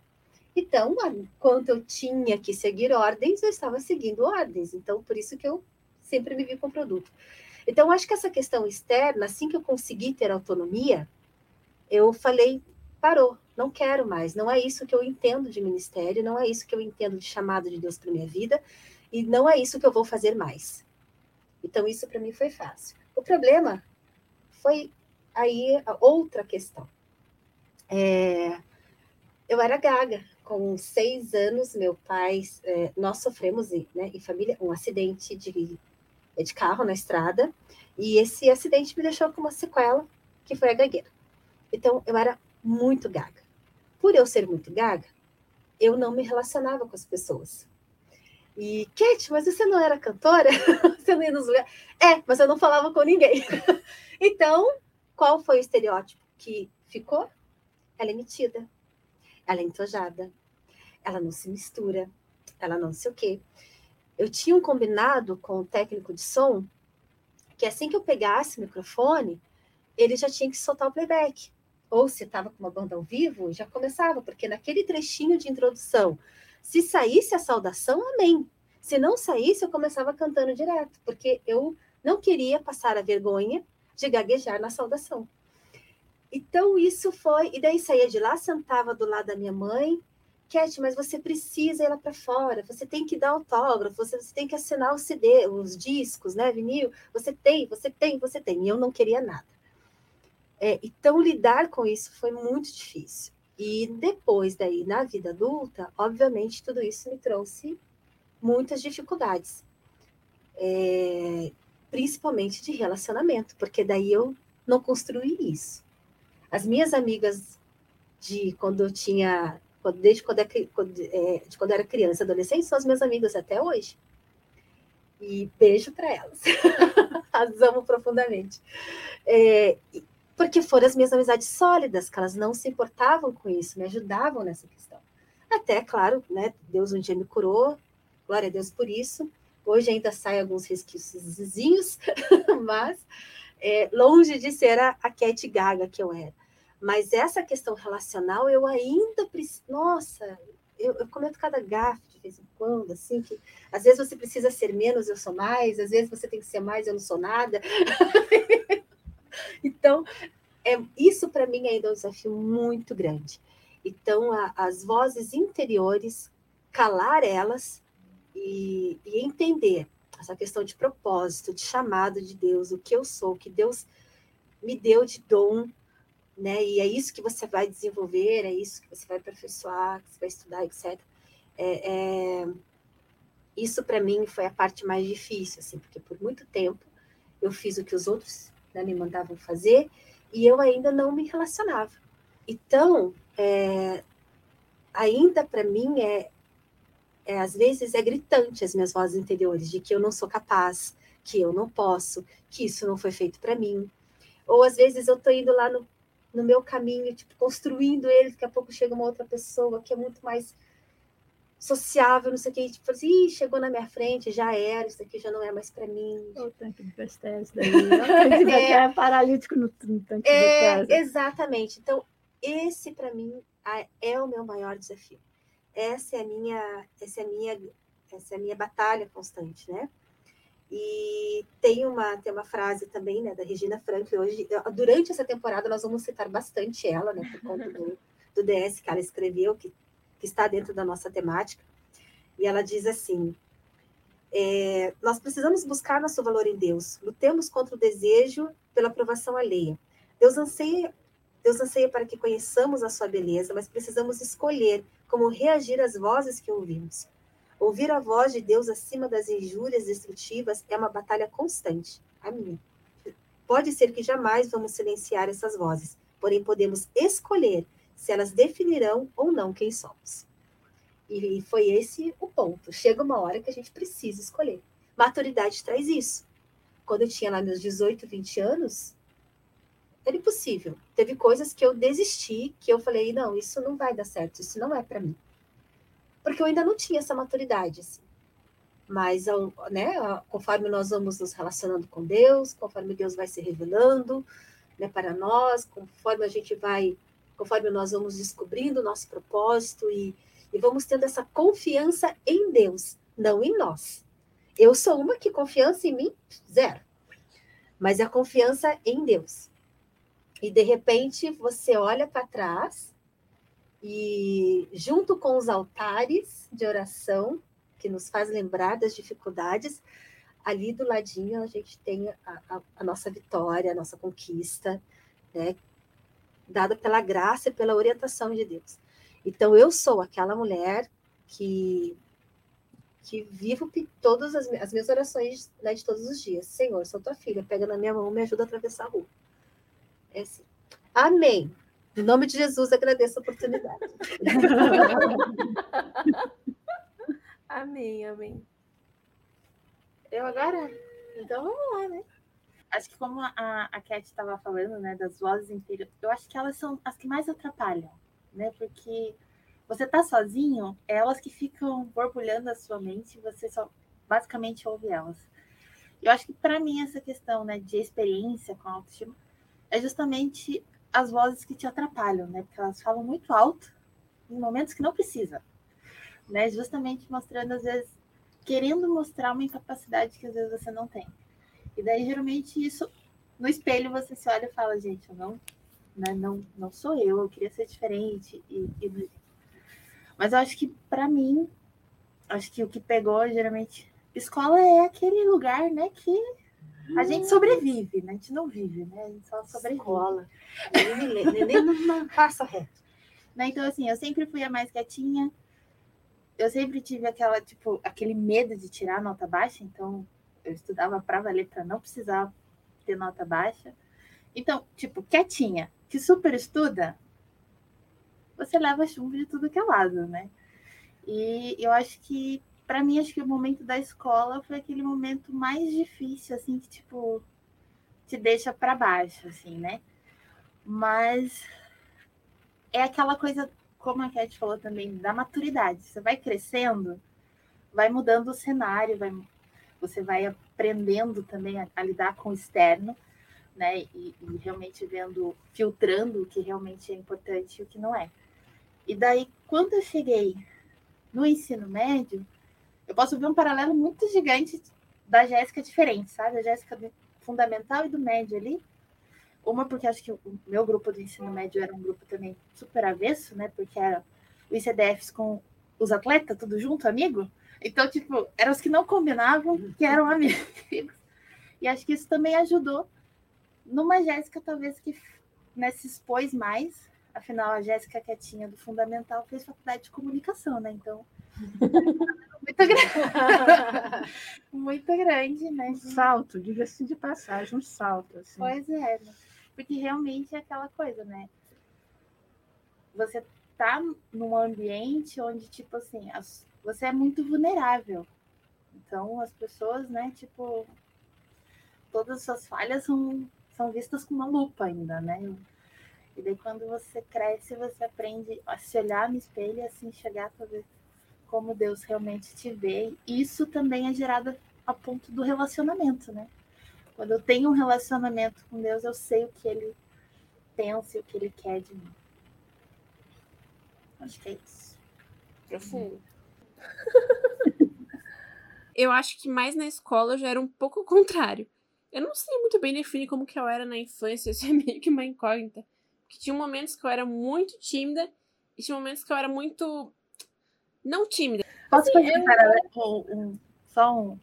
Então, quando eu tinha que seguir ordens, eu estava seguindo ordens. Então, por isso que eu sempre me vi com produto. Então, acho que essa questão externa, assim que eu consegui ter autonomia, eu falei, parou, não quero mais. Não é isso que eu entendo de ministério, não é isso que eu entendo de chamado de Deus para minha vida, e não é isso que eu vou fazer mais. Então, isso para mim foi fácil. O problema foi aí outra questão. É, eu era gaga. Com seis anos, meu pai, é, nós sofremos né, em família um acidente de, de carro na estrada, e esse acidente me deixou com uma sequela, que foi a gagueira. Então, eu era muito gaga. Por eu ser muito gaga, eu não me relacionava com as pessoas. E, Kate, mas você não era cantora? você não ia nos lugares? É, mas eu não falava com ninguém. então, qual foi o estereótipo que ficou? Ela é metida, ela é entojada, ela não se mistura, ela não sei o quê. Eu tinha um combinado com o técnico de som que assim que eu pegasse o microfone, ele já tinha que soltar o playback. Ou se estava com uma banda ao vivo, já começava, porque naquele trechinho de introdução, se saísse a saudação, amém. Se não saísse, eu começava cantando direto, porque eu não queria passar a vergonha de gaguejar na saudação. Então, isso foi. E daí saía de lá, sentava do lado da minha mãe. Cat, mas você precisa ir lá para fora, você tem que dar autógrafo, você, você tem que assinar o CD, os discos, né, vinil. Você tem, você tem, você tem. E eu não queria nada. É, então, lidar com isso foi muito difícil. E depois daí, na vida adulta, obviamente, tudo isso me trouxe muitas dificuldades, é, principalmente de relacionamento, porque daí eu não construí isso. As minhas amigas de quando eu tinha desde quando, é, é, de quando era criança, adolescente, são as minhas amigas até hoje. E beijo para elas. as amo profundamente. É, porque foram as minhas amizades sólidas, que elas não se importavam com isso, me ajudavam nessa questão. Até, claro, né, Deus um dia me curou, glória a Deus por isso. Hoje ainda saem alguns resquícios, mas é, longe de ser a, a Cat Gaga que eu era. Mas essa questão relacional, eu ainda preciso. Nossa, eu, eu comento cada gafe de vez em quando, assim, que às vezes você precisa ser menos, eu sou mais, às vezes você tem que ser mais, eu não sou nada. então, é, isso para mim ainda é um desafio muito grande. Então, a, as vozes interiores, calar elas e, e entender essa questão de propósito, de chamado de Deus, o que eu sou, o que Deus me deu de dom, né? E é isso que você vai desenvolver, é isso que você vai aperfeiçoar, que você vai estudar, etc. É, é... Isso para mim foi a parte mais difícil, assim, porque por muito tempo eu fiz o que os outros né, me mandavam fazer e eu ainda não me relacionava. Então, é... ainda para mim é, é, às vezes é gritante as minhas vozes interiores de que eu não sou capaz, que eu não posso, que isso não foi feito para mim. Ou às vezes eu estou indo lá no no meu caminho, tipo, construindo ele, daqui a pouco chega uma outra pessoa que é muito mais sociável, não sei o que, tipo assim, chegou na minha frente, já era, isso aqui já não é mais para mim. O tanque de daí, é, é paralítico no, no tanque é, de casa. Exatamente. Então, esse para mim é o meu maior desafio. Essa é a minha, essa é a minha, essa é a minha batalha constante, né? E tem uma, tem uma frase também, né, da Regina Franklin. Hoje, durante essa temporada, nós vamos citar bastante ela, né, por conta do, do DS que ela escreveu, que, que está dentro da nossa temática. E ela diz assim: é, Nós precisamos buscar nosso valor em Deus, lutemos contra o desejo pela aprovação alheia. Deus anseia, Deus anseia para que conheçamos a sua beleza, mas precisamos escolher como reagir às vozes que ouvimos. Ouvir a voz de Deus acima das injúrias destrutivas é uma batalha constante, a minha. Pode ser que jamais vamos silenciar essas vozes, porém podemos escolher se elas definirão ou não quem somos. E foi esse o ponto. Chega uma hora que a gente precisa escolher. Maturidade traz isso. Quando eu tinha lá meus 18, 20 anos, era impossível. Teve coisas que eu desisti, que eu falei, não, isso não vai dar certo, isso não é para mim porque eu ainda não tinha essa maturidade. Assim. Mas, né, conforme nós vamos nos relacionando com Deus, conforme Deus vai se revelando né, para nós, conforme a gente vai, conforme nós vamos descobrindo o nosso propósito e, e vamos tendo essa confiança em Deus, não em nós. Eu sou uma que confiança em mim, zero. Mas a confiança em Deus. E de repente você olha para trás e junto com os altares de oração, que nos faz lembrar das dificuldades, ali do ladinho a gente tem a, a, a nossa vitória, a nossa conquista, né? dada pela graça e pela orientação de Deus. Então, eu sou aquela mulher que que vivo todas as, as minhas orações né, de todos os dias. Senhor, sou tua filha, pega na minha mão, me ajuda a atravessar a rua. É assim. Amém. Em nome de Jesus, agradeço a oportunidade. amém, amém. Eu agora? Então vamos lá, né? Acho que como a, a Cat estava falando, né, das vozes interiores, eu acho que elas são as que mais atrapalham, né? Porque você tá sozinho, é elas que ficam borbulhando a sua mente e você só basicamente ouve elas. Eu acho que para mim essa questão, né, de experiência com autoestima é justamente as vozes que te atrapalham, né? Porque elas falam muito alto em momentos que não precisa, né? Justamente mostrando às vezes querendo mostrar uma incapacidade que às vezes você não tem. E daí geralmente isso no espelho você se olha e fala, gente, eu não, né, não, não sou eu, eu queria ser diferente e, e... mas eu acho que para mim, acho que o que pegou geralmente escola é aquele lugar, né, que a gente sobrevive, né? A gente não vive, né? A gente só sobrevive. Escola. Nem não passa reto. Né? Então, assim, eu sempre fui a mais quietinha. Eu sempre tive aquela, tipo, aquele medo de tirar nota baixa, então eu estudava para valer para não precisar ter nota baixa. Então, tipo, quietinha, que super estuda, você leva chumbo de tudo que é lado, né? E eu acho que, para mim, acho que o momento da escola foi aquele momento mais difícil, assim, que, tipo, te deixa para baixo, assim, né? Mas é aquela coisa, como a Cat falou também, da maturidade. Você vai crescendo, vai mudando o cenário, vai, você vai aprendendo também a, a lidar com o externo, né? E, e, realmente vendo, filtrando o que realmente é importante e o que não é. E daí, quando eu cheguei no ensino médio, eu posso ver um paralelo muito gigante da Jéssica diferente, sabe? A Jéssica do fundamental e do médio ali. Uma porque acho que o meu grupo do ensino médio era um grupo também super avesso, né? Porque era o ICDFs com os atletas, tudo junto, amigo. Então, tipo, eram os que não combinavam, que eram amigos. E acho que isso também ajudou numa Jéssica, talvez, que né, se expôs mais. Afinal, a Jéssica quietinha do Fundamental fez faculdade de comunicação, né? Então, muito grande. muito grande, né? Um salto, diga-se de passagem, um salto. Assim. Pois é, né? porque realmente é aquela coisa, né? Você tá num ambiente onde, tipo assim, as, você é muito vulnerável. Então, as pessoas, né, tipo, todas as suas falhas são, são vistas com uma lupa ainda, né? E daí, quando você cresce, você aprende a se olhar no espelho e assim chegar para ver como Deus realmente te vê. Isso também é gerado a ponto do relacionamento, né? Quando eu tenho um relacionamento com Deus, eu sei o que Ele pensa e o que Ele quer de mim. Acho que é isso. Profundo. eu acho que mais na escola eu já era um pouco o contrário. Eu não sei muito bem definir como que eu era na infância, isso é meio que uma incógnita. Porque tinha momentos que eu era muito tímida e tinha momentos que eu era muito. Não tímida. Posso assim, fazer eu... um, um, só um,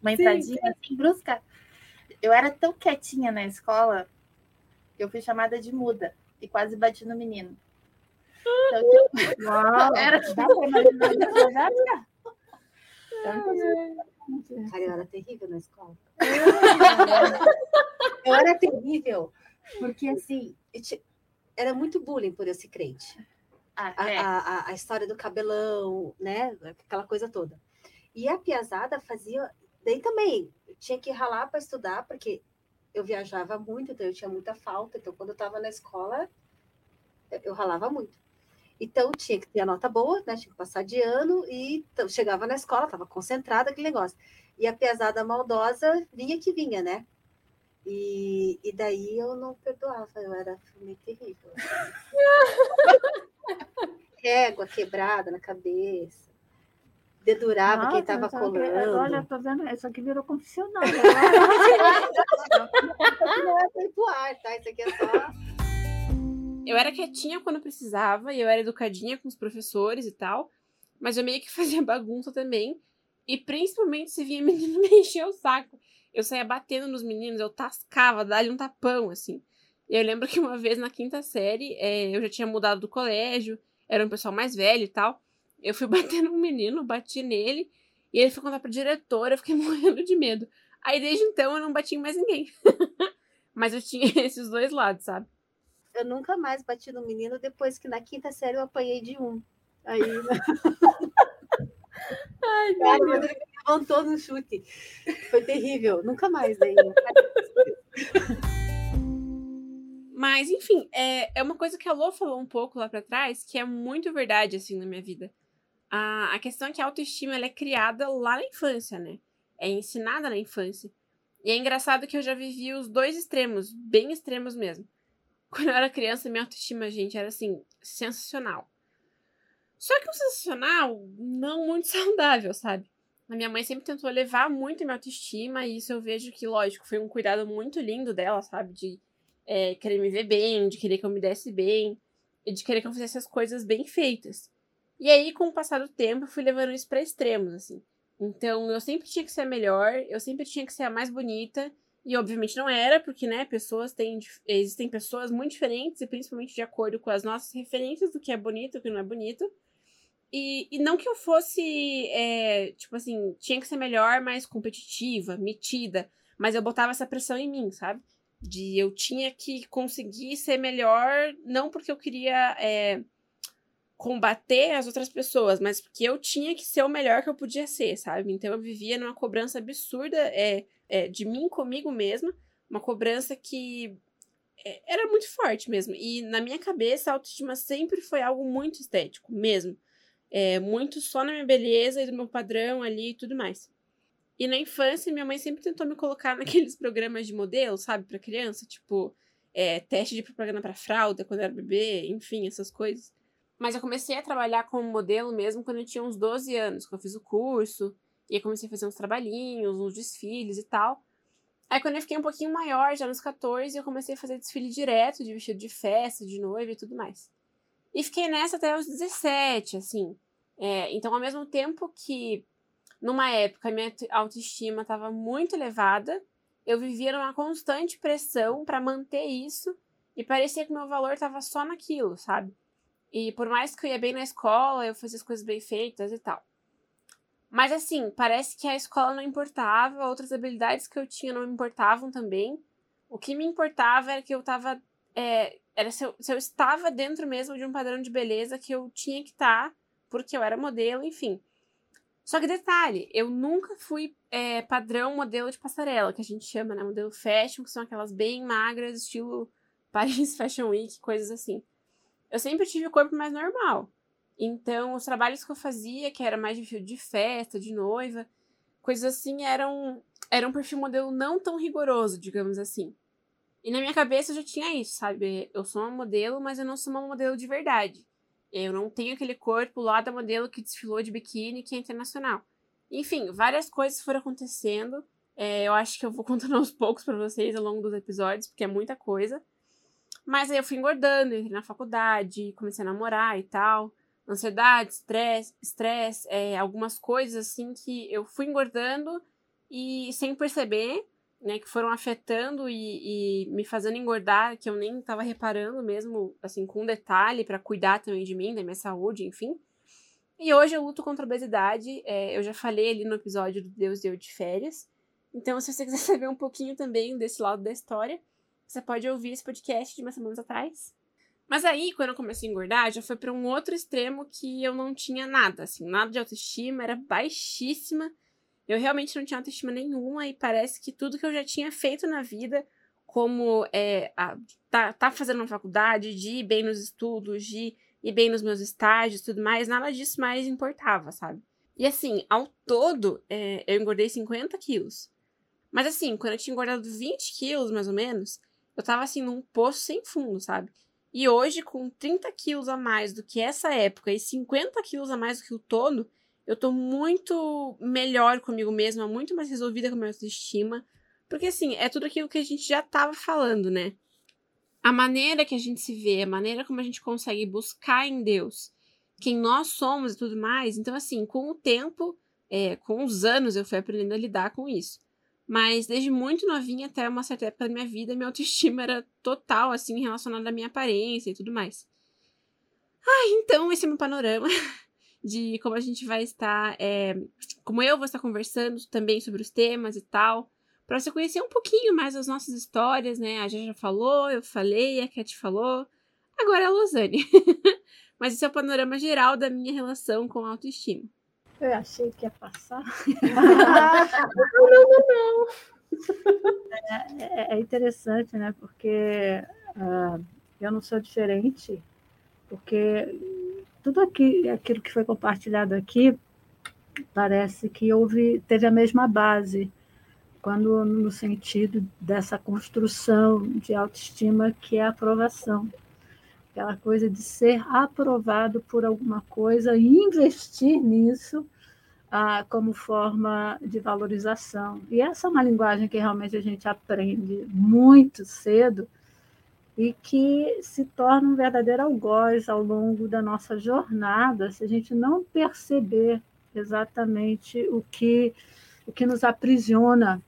uma entradinha sim, assim, brusca? Eu era tão quietinha na escola que eu fui chamada de muda e quase bati no menino. Então, tipo, Uau, era dá pra imaginar Cara, eu era terrível na escola. eu era terrível, porque assim, era muito bullying por eu ser crente. Ah, é. a, a, a, história do cabelão, né? Aquela coisa toda. E a piazada fazia. Daí também, eu tinha que ralar para estudar, porque eu viajava muito, então eu tinha muita falta. Então, quando eu estava na escola, eu ralava muito. Então tinha que ter a nota boa, né? Tinha que passar de ano e então, chegava na escola, estava concentrada aquele negócio. E a pesada maldosa vinha que vinha, né? E, e daí eu não perdoava, eu era meio terrível. Régua quebrada na cabeça. Dedurava Nossa, quem estava colando. olha, tô vendo, isso aqui virou confissional. não é tempo ar, tá? Isso aqui é só eu era quietinha quando precisava, e eu era educadinha com os professores e tal, mas eu meio que fazia bagunça também. E principalmente se vinha menino me encher o saco. Eu saía batendo nos meninos, eu tascava, dava-lhe um tapão, assim. E eu lembro que uma vez na quinta série, é, eu já tinha mudado do colégio, era um pessoal mais velho e tal. Eu fui bater num menino, bati nele, e ele foi contar pra diretora, eu fiquei morrendo de medo. Aí desde então eu não bati em mais ninguém. Mas eu tinha esses dois lados, sabe? eu nunca mais bati no menino depois que na quinta série eu apanhei de um. Aí. Ai, Cara, mas ele me levantou no chute. Foi terrível. Nunca mais daí. Mas, enfim, é, é uma coisa que a Lô falou um pouco lá para trás, que é muito verdade, assim, na minha vida. A, a questão é que a autoestima ela é criada lá na infância, né? É ensinada na infância. E é engraçado que eu já vivi os dois extremos, bem extremos mesmo. Quando eu era criança, minha autoestima, gente, era assim, sensacional. Só que um sensacional não muito saudável, sabe? A minha mãe sempre tentou levar muito minha autoestima, e isso eu vejo que, lógico, foi um cuidado muito lindo dela, sabe? De é, querer me ver bem, de querer que eu me desse bem, e de querer que eu fizesse as coisas bem feitas. E aí, com o passar do tempo, eu fui levando isso para extremos, assim. Então, eu sempre tinha que ser a melhor, eu sempre tinha que ser a mais bonita, e obviamente não era, porque, né, pessoas têm. Existem pessoas muito diferentes, e principalmente de acordo com as nossas referências do que é bonito e o que não é bonito. E, e não que eu fosse, é, tipo assim, tinha que ser melhor, mais competitiva, metida. Mas eu botava essa pressão em mim, sabe? De eu tinha que conseguir ser melhor, não porque eu queria é, combater as outras pessoas, mas porque eu tinha que ser o melhor que eu podia ser, sabe? Então eu vivia numa cobrança absurda é, é de mim comigo mesma, uma cobrança que é, era muito forte mesmo. E na minha cabeça, a autoestima sempre foi algo muito estético, mesmo. Muito só na minha beleza e do meu padrão ali e tudo mais. E na infância, minha mãe sempre tentou me colocar naqueles programas de modelo, sabe, para criança, tipo, é, teste de propaganda para fralda quando eu era bebê, enfim, essas coisas. Mas eu comecei a trabalhar como modelo mesmo quando eu tinha uns 12 anos, que eu fiz o curso, e comecei a fazer uns trabalhinhos, uns desfiles e tal. Aí quando eu fiquei um pouquinho maior, já nos 14, eu comecei a fazer desfile direto, de vestido de festa, de noiva e tudo mais. E fiquei nessa até os 17, assim. É, então, ao mesmo tempo que, numa época, minha autoestima estava muito elevada, eu vivia numa constante pressão para manter isso e parecia que meu valor estava só naquilo, sabe? E por mais que eu ia bem na escola, eu fazia as coisas bem feitas e tal. Mas assim, parece que a escola não importava, outras habilidades que eu tinha não importavam também. O que me importava era que eu tava. É, era se eu, se eu estava dentro mesmo de um padrão de beleza que eu tinha que estar, tá, porque eu era modelo, enfim. Só que detalhe, eu nunca fui é, padrão modelo de passarela, que a gente chama, né? Modelo fashion, que são aquelas bem magras, estilo Paris Fashion Week, coisas assim. Eu sempre tive o corpo mais normal. Então, os trabalhos que eu fazia, que era mais de de festa, de noiva, coisas assim, eram, era um perfil modelo não tão rigoroso, digamos assim. E na minha cabeça eu já tinha isso, sabe? Eu sou uma modelo, mas eu não sou uma modelo de verdade. Eu não tenho aquele corpo lá da modelo que desfilou de biquíni, que é internacional. Enfim, várias coisas foram acontecendo. É, eu acho que eu vou contando aos poucos para vocês ao longo dos episódios, porque é muita coisa. Mas aí eu fui engordando, entrei na faculdade, comecei a namorar e tal ansiedade, estresse, estresse, é, algumas coisas assim que eu fui engordando e sem perceber, né, que foram afetando e, e me fazendo engordar, que eu nem estava reparando mesmo, assim, com detalhe para cuidar também de mim, da minha saúde, enfim. E hoje eu luto contra a obesidade, é, eu já falei ali no episódio do Deus deu de férias. Então, se você quiser saber um pouquinho também desse lado da história, você pode ouvir esse podcast de umas semanas atrás. Mas aí, quando eu comecei a engordar, já foi para um outro extremo que eu não tinha nada, assim, nada de autoestima, era baixíssima. Eu realmente não tinha autoestima nenhuma e parece que tudo que eu já tinha feito na vida, como é, a, tá, tá fazendo uma faculdade, de ir bem nos estudos, de ir bem nos meus estágios tudo mais, nada disso mais importava, sabe? E assim, ao todo, é, eu engordei 50 quilos. Mas assim, quando eu tinha engordado 20 quilos, mais ou menos, eu tava assim num poço sem fundo, sabe? E hoje, com 30 quilos a mais do que essa época e 50 quilos a mais do que o todo, eu tô muito melhor comigo mesma, muito mais resolvida com a minha autoestima. Porque, assim, é tudo aquilo que a gente já tava falando, né? A maneira que a gente se vê, a maneira como a gente consegue buscar em Deus quem nós somos e tudo mais. Então, assim, com o tempo, é, com os anos, eu fui aprendendo a lidar com isso. Mas desde muito novinha até uma certa época da minha vida, minha autoestima era total, assim, relacionada à minha aparência e tudo mais. Ah, então esse é meu panorama de como a gente vai estar, é, como eu vou estar conversando também sobre os temas e tal, para você conhecer um pouquinho mais as nossas histórias, né? A gente já falou, eu falei, a Cat falou, agora é a Losane. Mas esse é o panorama geral da minha relação com a autoestima. Eu achei que ia passar. não, não, não. É, é, é, interessante, né? Porque uh, eu não sou diferente, porque tudo aqui, aquilo que foi compartilhado aqui parece que houve, teve a mesma base, quando no sentido dessa construção de autoestima que é a aprovação aquela coisa de ser aprovado por alguma coisa e investir nisso ah, como forma de valorização. E essa é uma linguagem que realmente a gente aprende muito cedo e que se torna um verdadeiro algoz ao longo da nossa jornada, se a gente não perceber exatamente o que, o que nos aprisiona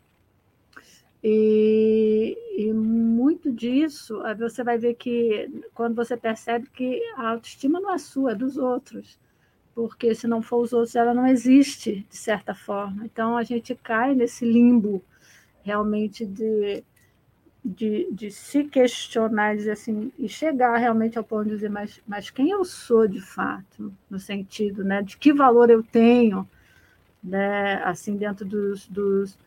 e, e, muito disso, você vai ver que quando você percebe que a autoestima não é sua, é dos outros, porque se não for os outros, ela não existe, de certa forma. Então a gente cai nesse limbo realmente de, de, de se questionar dizer assim, e chegar realmente ao ponto de dizer, mas, mas quem eu sou de fato, no sentido né, de que valor eu tenho, né, assim, dentro dos, dos,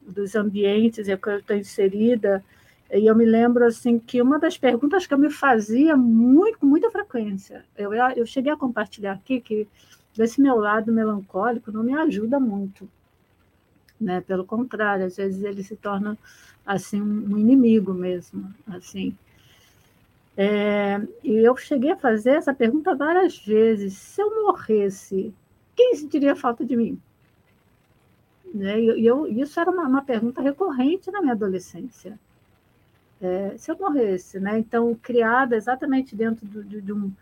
dos ambientes em que eu estou inserida. E eu me lembro assim que uma das perguntas que eu me fazia muito, com muita frequência, eu, eu cheguei a compartilhar aqui que esse meu lado melancólico não me ajuda muito. Né? Pelo contrário, às vezes ele se torna assim um inimigo mesmo, assim. É, e eu cheguei a fazer essa pergunta várias vezes: se eu morresse, quem sentiria falta de mim? Né? E eu, isso era uma, uma, pergunta recorrente na minha adolescência. É, se eu morresse, né? Então, criada exatamente dentro do, de, de, um,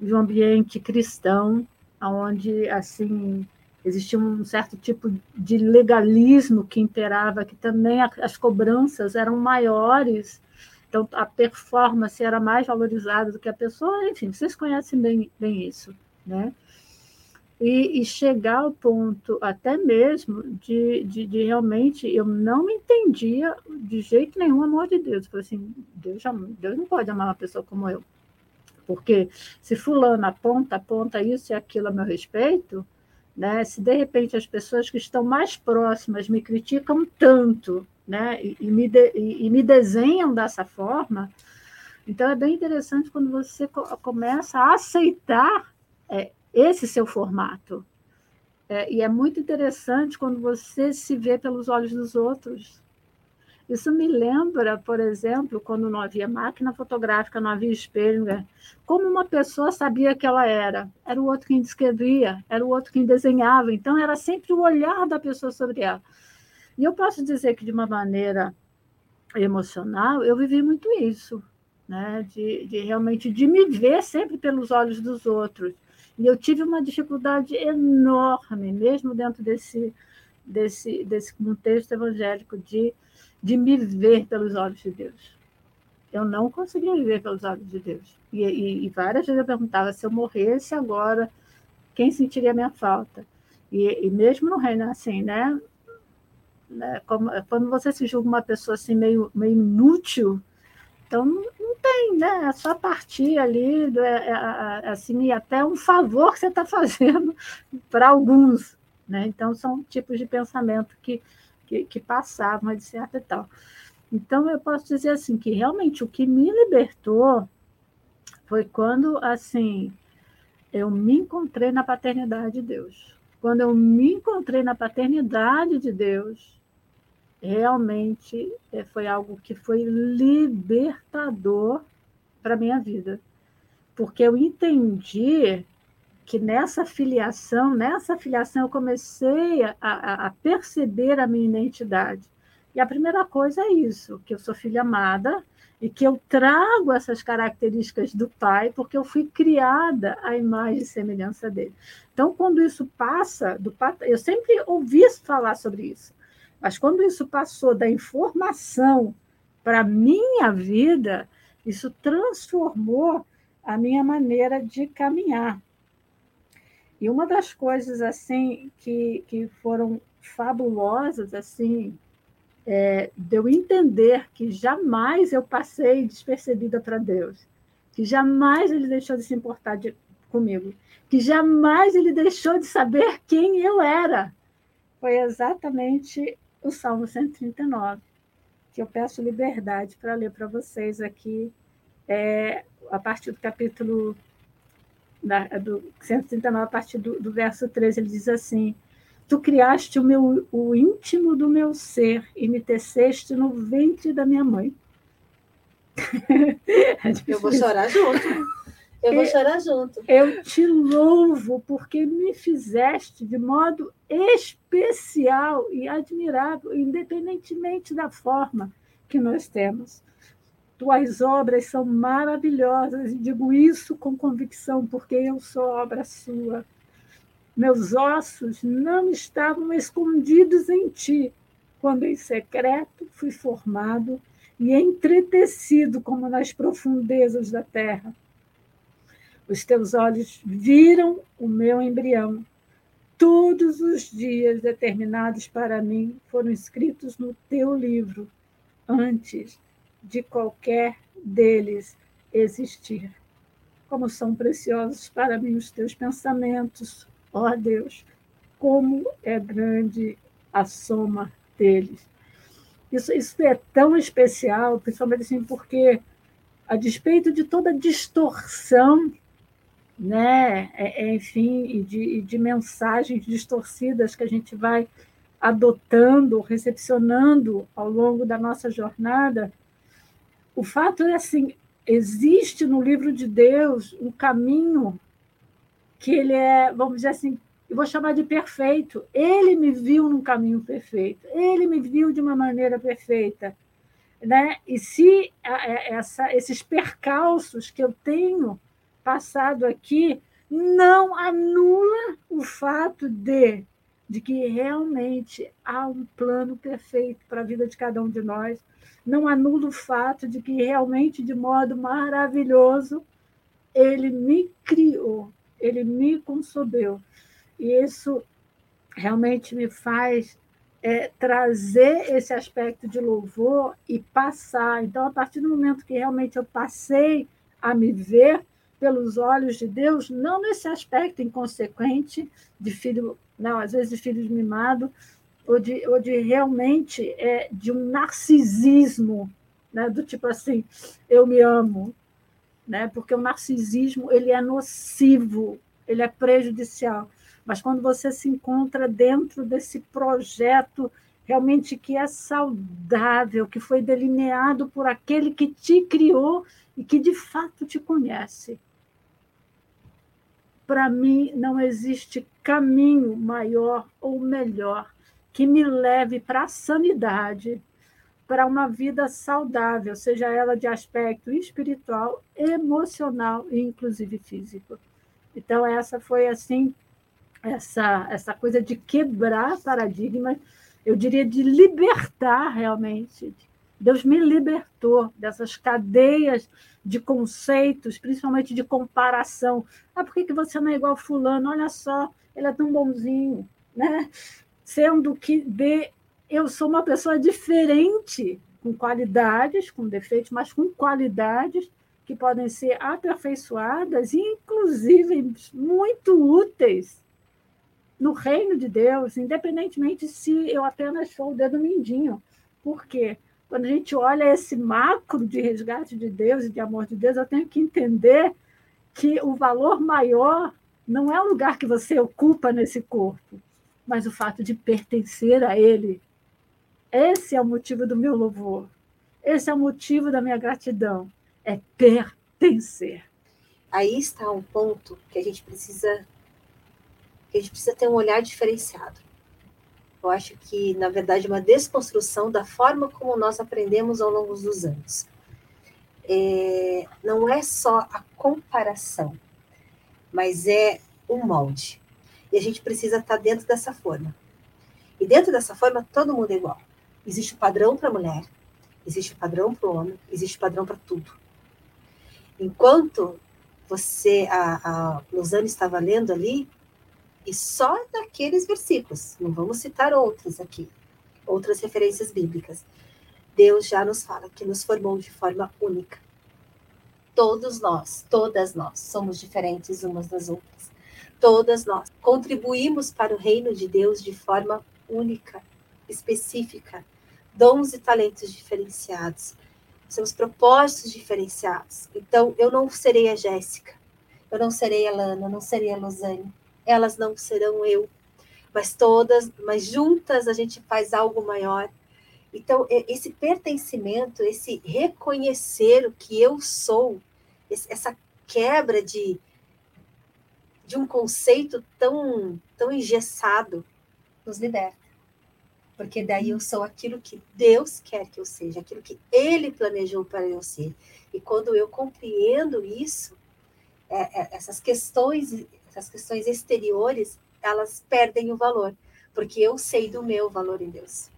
de um ambiente cristão, onde assim existia um certo tipo de legalismo que imperava, que também as cobranças eram maiores, então a performance era mais valorizada do que a pessoa, enfim, vocês conhecem bem, bem isso, né? E, e chegar ao ponto até mesmo de, de, de, realmente eu não entendia de jeito nenhum o amor de Deus. Eu falei assim, Deus, Deus não pode amar uma pessoa como eu. Porque se fulano aponta, aponta isso e aquilo a meu respeito, né? Se de repente as pessoas que estão mais próximas me criticam tanto né? e, e me, de, e, e, me desenham dessa forma, então é bem interessante quando você começa a aceitar é, esse seu formato. É, e é muito interessante quando você se vê pelos olhos dos outros. Isso me lembra, por exemplo, quando não havia máquina fotográfica, não havia espelho, né? como uma pessoa sabia que ela era. Era o outro quem descrevia, era o outro quem desenhava. Então, era sempre o olhar da pessoa sobre ela. E eu posso dizer que, de uma maneira emocional, eu vivi muito isso, né? de, de realmente de me ver sempre pelos olhos dos outros. E eu tive uma dificuldade enorme, mesmo dentro desse, desse, desse contexto evangélico, de de me ver pelos olhos de Deus. Eu não conseguia me ver pelos olhos de Deus. E, e, e várias vezes eu perguntava se eu morresse agora, quem sentiria minha falta? E, e mesmo no reino assim, né? né? Como, quando você se julga uma pessoa assim meio, meio inútil, então não tem, né? É só partir ali, é, é, assim, e até um favor que você está fazendo para alguns. Né? Então, são tipos de pensamento que que, que passavam, etc. E tal. Então, eu posso dizer assim, que realmente o que me libertou foi quando, assim, eu me encontrei na paternidade de Deus. Quando eu me encontrei na paternidade de Deus, realmente eh, foi algo que foi libertador para minha vida. Porque eu entendi que nessa filiação, nessa filiação eu comecei a, a, perceber a minha identidade. E a primeira coisa é isso, que eu sou filha amada e que eu trago essas características do pai, porque eu fui criada à imagem e semelhança dele. Então, quando isso passa do eu sempre ouvi falar sobre isso, mas quando isso passou da informação para minha vida, isso transformou a minha maneira de caminhar. E uma das coisas assim que, que foram fabulosas assim é, de eu entender que jamais eu passei despercebida para Deus, que jamais ele deixou de se importar de, comigo, que jamais ele deixou de saber quem eu era. Foi exatamente o Salmo 139, que eu peço liberdade para ler para vocês aqui, é, a partir do capítulo da, do 139, a partir do, do verso 13, ele diz assim: Tu criaste o, meu, o íntimo do meu ser e me teceste no ventre da minha mãe. Eu vou chorar junto. Eu vou chorar junto. Eu te louvo porque me fizeste de modo especial e admirável, independentemente da forma que nós temos. Tuas obras são maravilhosas, e digo isso com convicção, porque eu sou obra sua. Meus ossos não estavam escondidos em ti, quando em secreto fui formado e entretecido como nas profundezas da terra. Os teus olhos viram o meu embrião. Todos os dias determinados para mim foram escritos no teu livro, antes de qualquer deles existir. Como são preciosos para mim os teus pensamentos, ó Deus, como é grande a soma deles. Isso, isso é tão especial, principalmente assim, porque, a despeito de toda distorção, né, é, é, enfim, e de, de mensagens distorcidas que a gente vai adotando, recepcionando ao longo da nossa jornada, o fato é assim, existe no livro de Deus um caminho que ele é, vamos dizer assim, eu vou chamar de perfeito. Ele me viu num caminho perfeito, ele me viu de uma maneira perfeita. Né? E se essa, esses percalços que eu tenho passado aqui não anula o fato de, de que realmente há um plano perfeito para a vida de cada um de nós, não anula o fato de que realmente, de modo maravilhoso, ele me criou, ele me concebeu e isso realmente me faz é, trazer esse aspecto de louvor e passar. Então, a partir do momento que realmente eu passei a me ver pelos olhos de Deus, não nesse aspecto inconsequente de filho, não, às vezes de filho mimado, ou de, ou de realmente é, de um narcisismo, né, do tipo assim, eu me amo, né, porque o narcisismo ele é nocivo, ele é prejudicial. Mas quando você se encontra dentro desse projeto realmente que é saudável, que foi delineado por aquele que te criou e que de fato te conhece. Para mim, não existe caminho maior ou melhor que me leve para a sanidade, para uma vida saudável, seja ela de aspecto espiritual, emocional e inclusive físico. Então essa foi assim essa, essa coisa de quebrar paradigmas, eu diria de libertar realmente. Deus me libertou dessas cadeias de conceitos, principalmente de comparação. Ah, por que, que você não é igual fulano? Olha só, ele é tão bonzinho, né? Sendo que de, eu sou uma pessoa diferente, com qualidades, com defeitos, mas com qualidades que podem ser aperfeiçoadas inclusive, muito úteis no reino de Deus, independentemente se eu apenas sou o dedo mindinho. Por quê? Quando a gente olha esse macro de resgate de Deus e de amor de Deus, eu tenho que entender que o valor maior não é o lugar que você ocupa nesse corpo, mas o fato de pertencer a Ele. Esse é o motivo do meu louvor. Esse é o motivo da minha gratidão. É pertencer. Aí está um ponto que a gente precisa que a gente precisa ter um olhar diferenciado. Eu acho que, na verdade, é uma desconstrução da forma como nós aprendemos ao longo dos anos. É, não é só a comparação, mas é o molde. E a gente precisa estar dentro dessa forma. E dentro dessa forma, todo mundo é igual. Existe o padrão para a mulher, existe o padrão para o homem, existe o padrão para tudo. Enquanto você, a, a estava lendo ali, e só naqueles versículos, não vamos citar outros aqui, outras referências bíblicas. Deus já nos fala que nos formou de forma única. Todos nós, todas nós, somos diferentes umas das outras. Todas nós. Contribuímos para o reino de Deus de forma única, específica, dons e talentos diferenciados, seus propósitos diferenciados. Então, eu não serei a Jéssica, eu não serei a Lana, eu não serei a Losane, elas não serão eu, mas todas, mas juntas a gente faz algo maior. Então, esse pertencimento, esse reconhecer o que eu sou, essa quebra de, de um conceito tão, tão engessado, nos liberta. Porque daí eu sou aquilo que Deus quer que eu seja, aquilo que Ele planejou para eu ser. E quando eu compreendo isso, é, é, essas questões as questões exteriores, elas perdem o valor, porque eu sei do meu valor em Deus.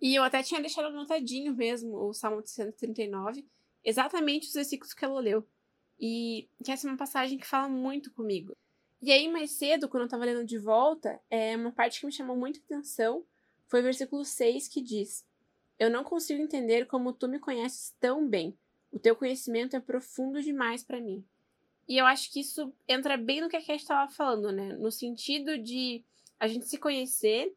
E eu até tinha deixado anotadinho mesmo o Salmo 139, exatamente os versículos que ela leu. E que essa é uma passagem que fala muito comigo. E aí, mais cedo, quando eu estava lendo de volta, é uma parte que me chamou muita atenção foi o versículo 6 que diz: Eu não consigo entender como tu me conheces tão bem. O teu conhecimento é profundo demais para mim. E eu acho que isso entra bem no que a Cat estava falando, né? No sentido de a gente se conhecer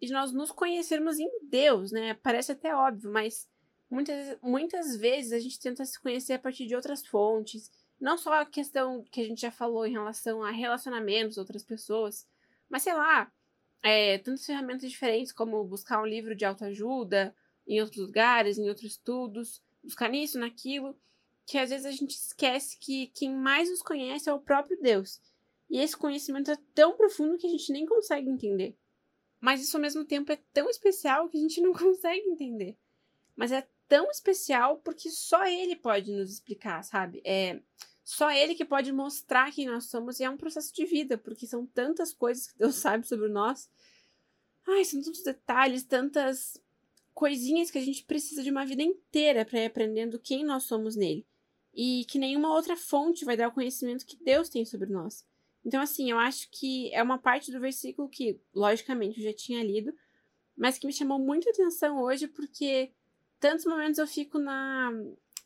e de nós nos conhecermos em Deus, né? Parece até óbvio, mas muitas, muitas vezes a gente tenta se conhecer a partir de outras fontes. Não só a questão que a gente já falou em relação a relacionamentos, outras pessoas, mas sei lá, é, tantas ferramentas diferentes como buscar um livro de autoajuda em outros lugares, em outros estudos, buscar nisso, naquilo, que às vezes a gente esquece que quem mais nos conhece é o próprio Deus. E esse conhecimento é tão profundo que a gente nem consegue entender. Mas isso ao mesmo tempo é tão especial que a gente não consegue entender. Mas é tão especial porque só ele pode nos explicar, sabe? É só ele que pode mostrar quem nós somos e é um processo de vida, porque são tantas coisas que Deus sabe sobre nós. Ai, são tantos detalhes, tantas coisinhas que a gente precisa de uma vida inteira para ir aprendendo quem nós somos nele. E que nenhuma outra fonte vai dar o conhecimento que Deus tem sobre nós. Então, assim, eu acho que é uma parte do versículo que, logicamente, eu já tinha lido, mas que me chamou muita atenção hoje, porque tantos momentos eu fico na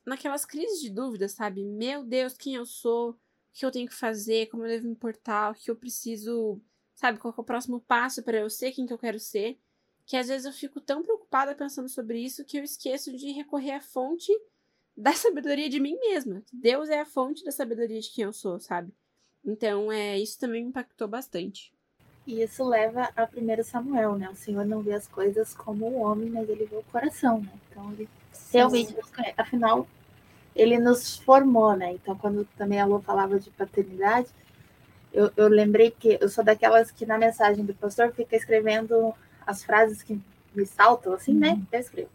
naquelas crises de dúvida, sabe? Meu Deus, quem eu sou? O que eu tenho que fazer? Como eu devo me importar? O que eu preciso, sabe? Qual é o próximo passo para eu ser quem que eu quero ser? Que às vezes eu fico tão preocupada pensando sobre isso que eu esqueço de recorrer à fonte da sabedoria de mim mesma. Deus é a fonte da sabedoria de quem eu sou, sabe? Então, é, isso também me impactou bastante. E isso leva a 1 Samuel, né? O Senhor não vê as coisas como o homem, mas ele vê o coração, né? Então, ele realmente nos conhece. Afinal, ele nos formou, né? Então, quando também a Lu falava de paternidade, eu, eu lembrei que eu sou daquelas que na mensagem do pastor fica escrevendo as frases que me saltam, assim, né? uhum. né? Eu escrevo.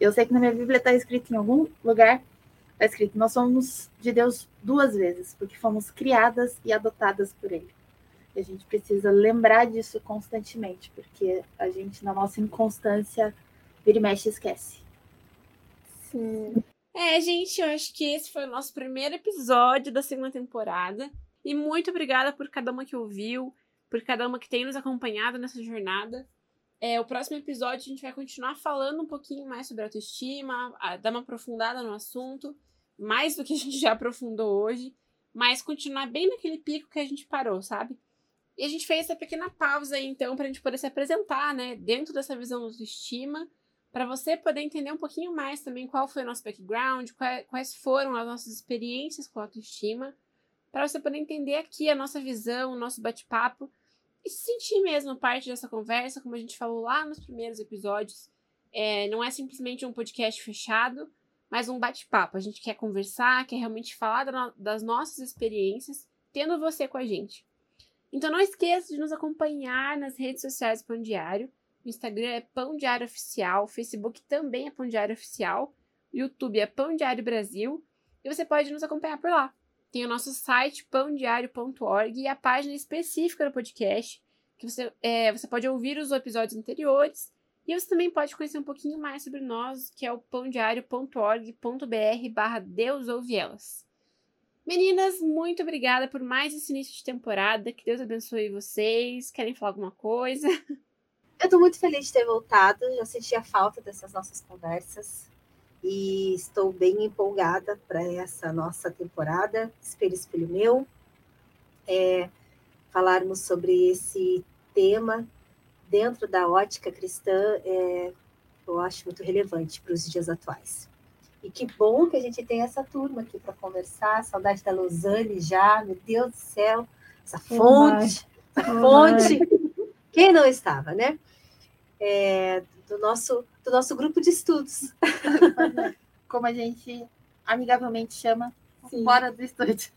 Eu sei que na minha Bíblia está escrito em algum lugar Está escrito: Nós somos de Deus duas vezes, porque fomos criadas e adotadas por Ele. A gente precisa lembrar disso constantemente, porque a gente, na nossa inconstância, vira e mexe esquece. Sim. É, gente, eu acho que esse foi o nosso primeiro episódio da segunda temporada. E muito obrigada por cada uma que ouviu, por cada uma que tem nos acompanhado nessa jornada. É, o próximo episódio a gente vai continuar falando um pouquinho mais sobre autoestima, dar uma aprofundada no assunto, mais do que a gente já aprofundou hoje, mas continuar bem naquele pico que a gente parou, sabe? E a gente fez essa pequena pausa aí, então, para a gente poder se apresentar, né, dentro dessa visão de autoestima, para você poder entender um pouquinho mais também qual foi o nosso background, quais foram as nossas experiências com a autoestima, para você poder entender aqui a nossa visão, o nosso bate-papo e se sentir mesmo parte dessa conversa, como a gente falou lá nos primeiros episódios. É, não é simplesmente um podcast fechado, mas um bate-papo. A gente quer conversar, quer realmente falar das nossas experiências, tendo você com a gente. Então não esqueça de nos acompanhar nas redes sociais do Pão Diário. O Instagram é Pão Diário Oficial, o Facebook também é Pão Diário Oficial, o YouTube é Pão Diário Brasil e você pode nos acompanhar por lá. Tem o nosso site pãodiário.org e a página específica do podcast, que você, é, você pode ouvir os episódios anteriores e você também pode conhecer um pouquinho mais sobre nós, que é o pãodiário.org.br barra Deus ouve elas. Meninas, muito obrigada por mais esse início de temporada. Que Deus abençoe vocês. Querem falar alguma coisa? Eu estou muito feliz de ter voltado. Já senti a falta dessas nossas conversas e estou bem empolgada para essa nossa temporada, Espelho, Espelho Meu, é, falarmos sobre esse tema dentro da ótica cristã, é, eu acho muito relevante para os dias atuais. E que bom que a gente tem essa turma aqui para conversar, saudade da Lausanne já, meu Deus do céu, essa fonte, essa fonte, quem não estava, né? É, do nosso, do nosso grupo de estudos. Como a gente amigavelmente chama, Sim. fora do estúdio.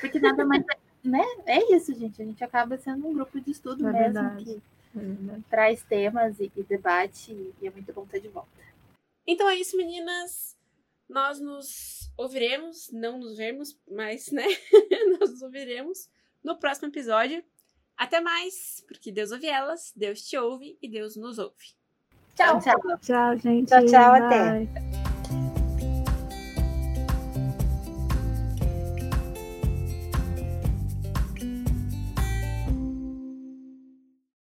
Porque nada mais né? É isso, gente. A gente acaba sendo um grupo de estudo é mesmo verdade. que é traz temas e, e debate, e é muito bom ter de volta. Então é isso, meninas. Nós nos ouviremos, não nos vermos, mas, né? Nós nos ouviremos no próximo episódio. Até mais, porque Deus ouve elas, Deus te ouve e Deus nos ouve. Tchau, tchau. Tchau, gente. Tchau, tchau, Bye. até.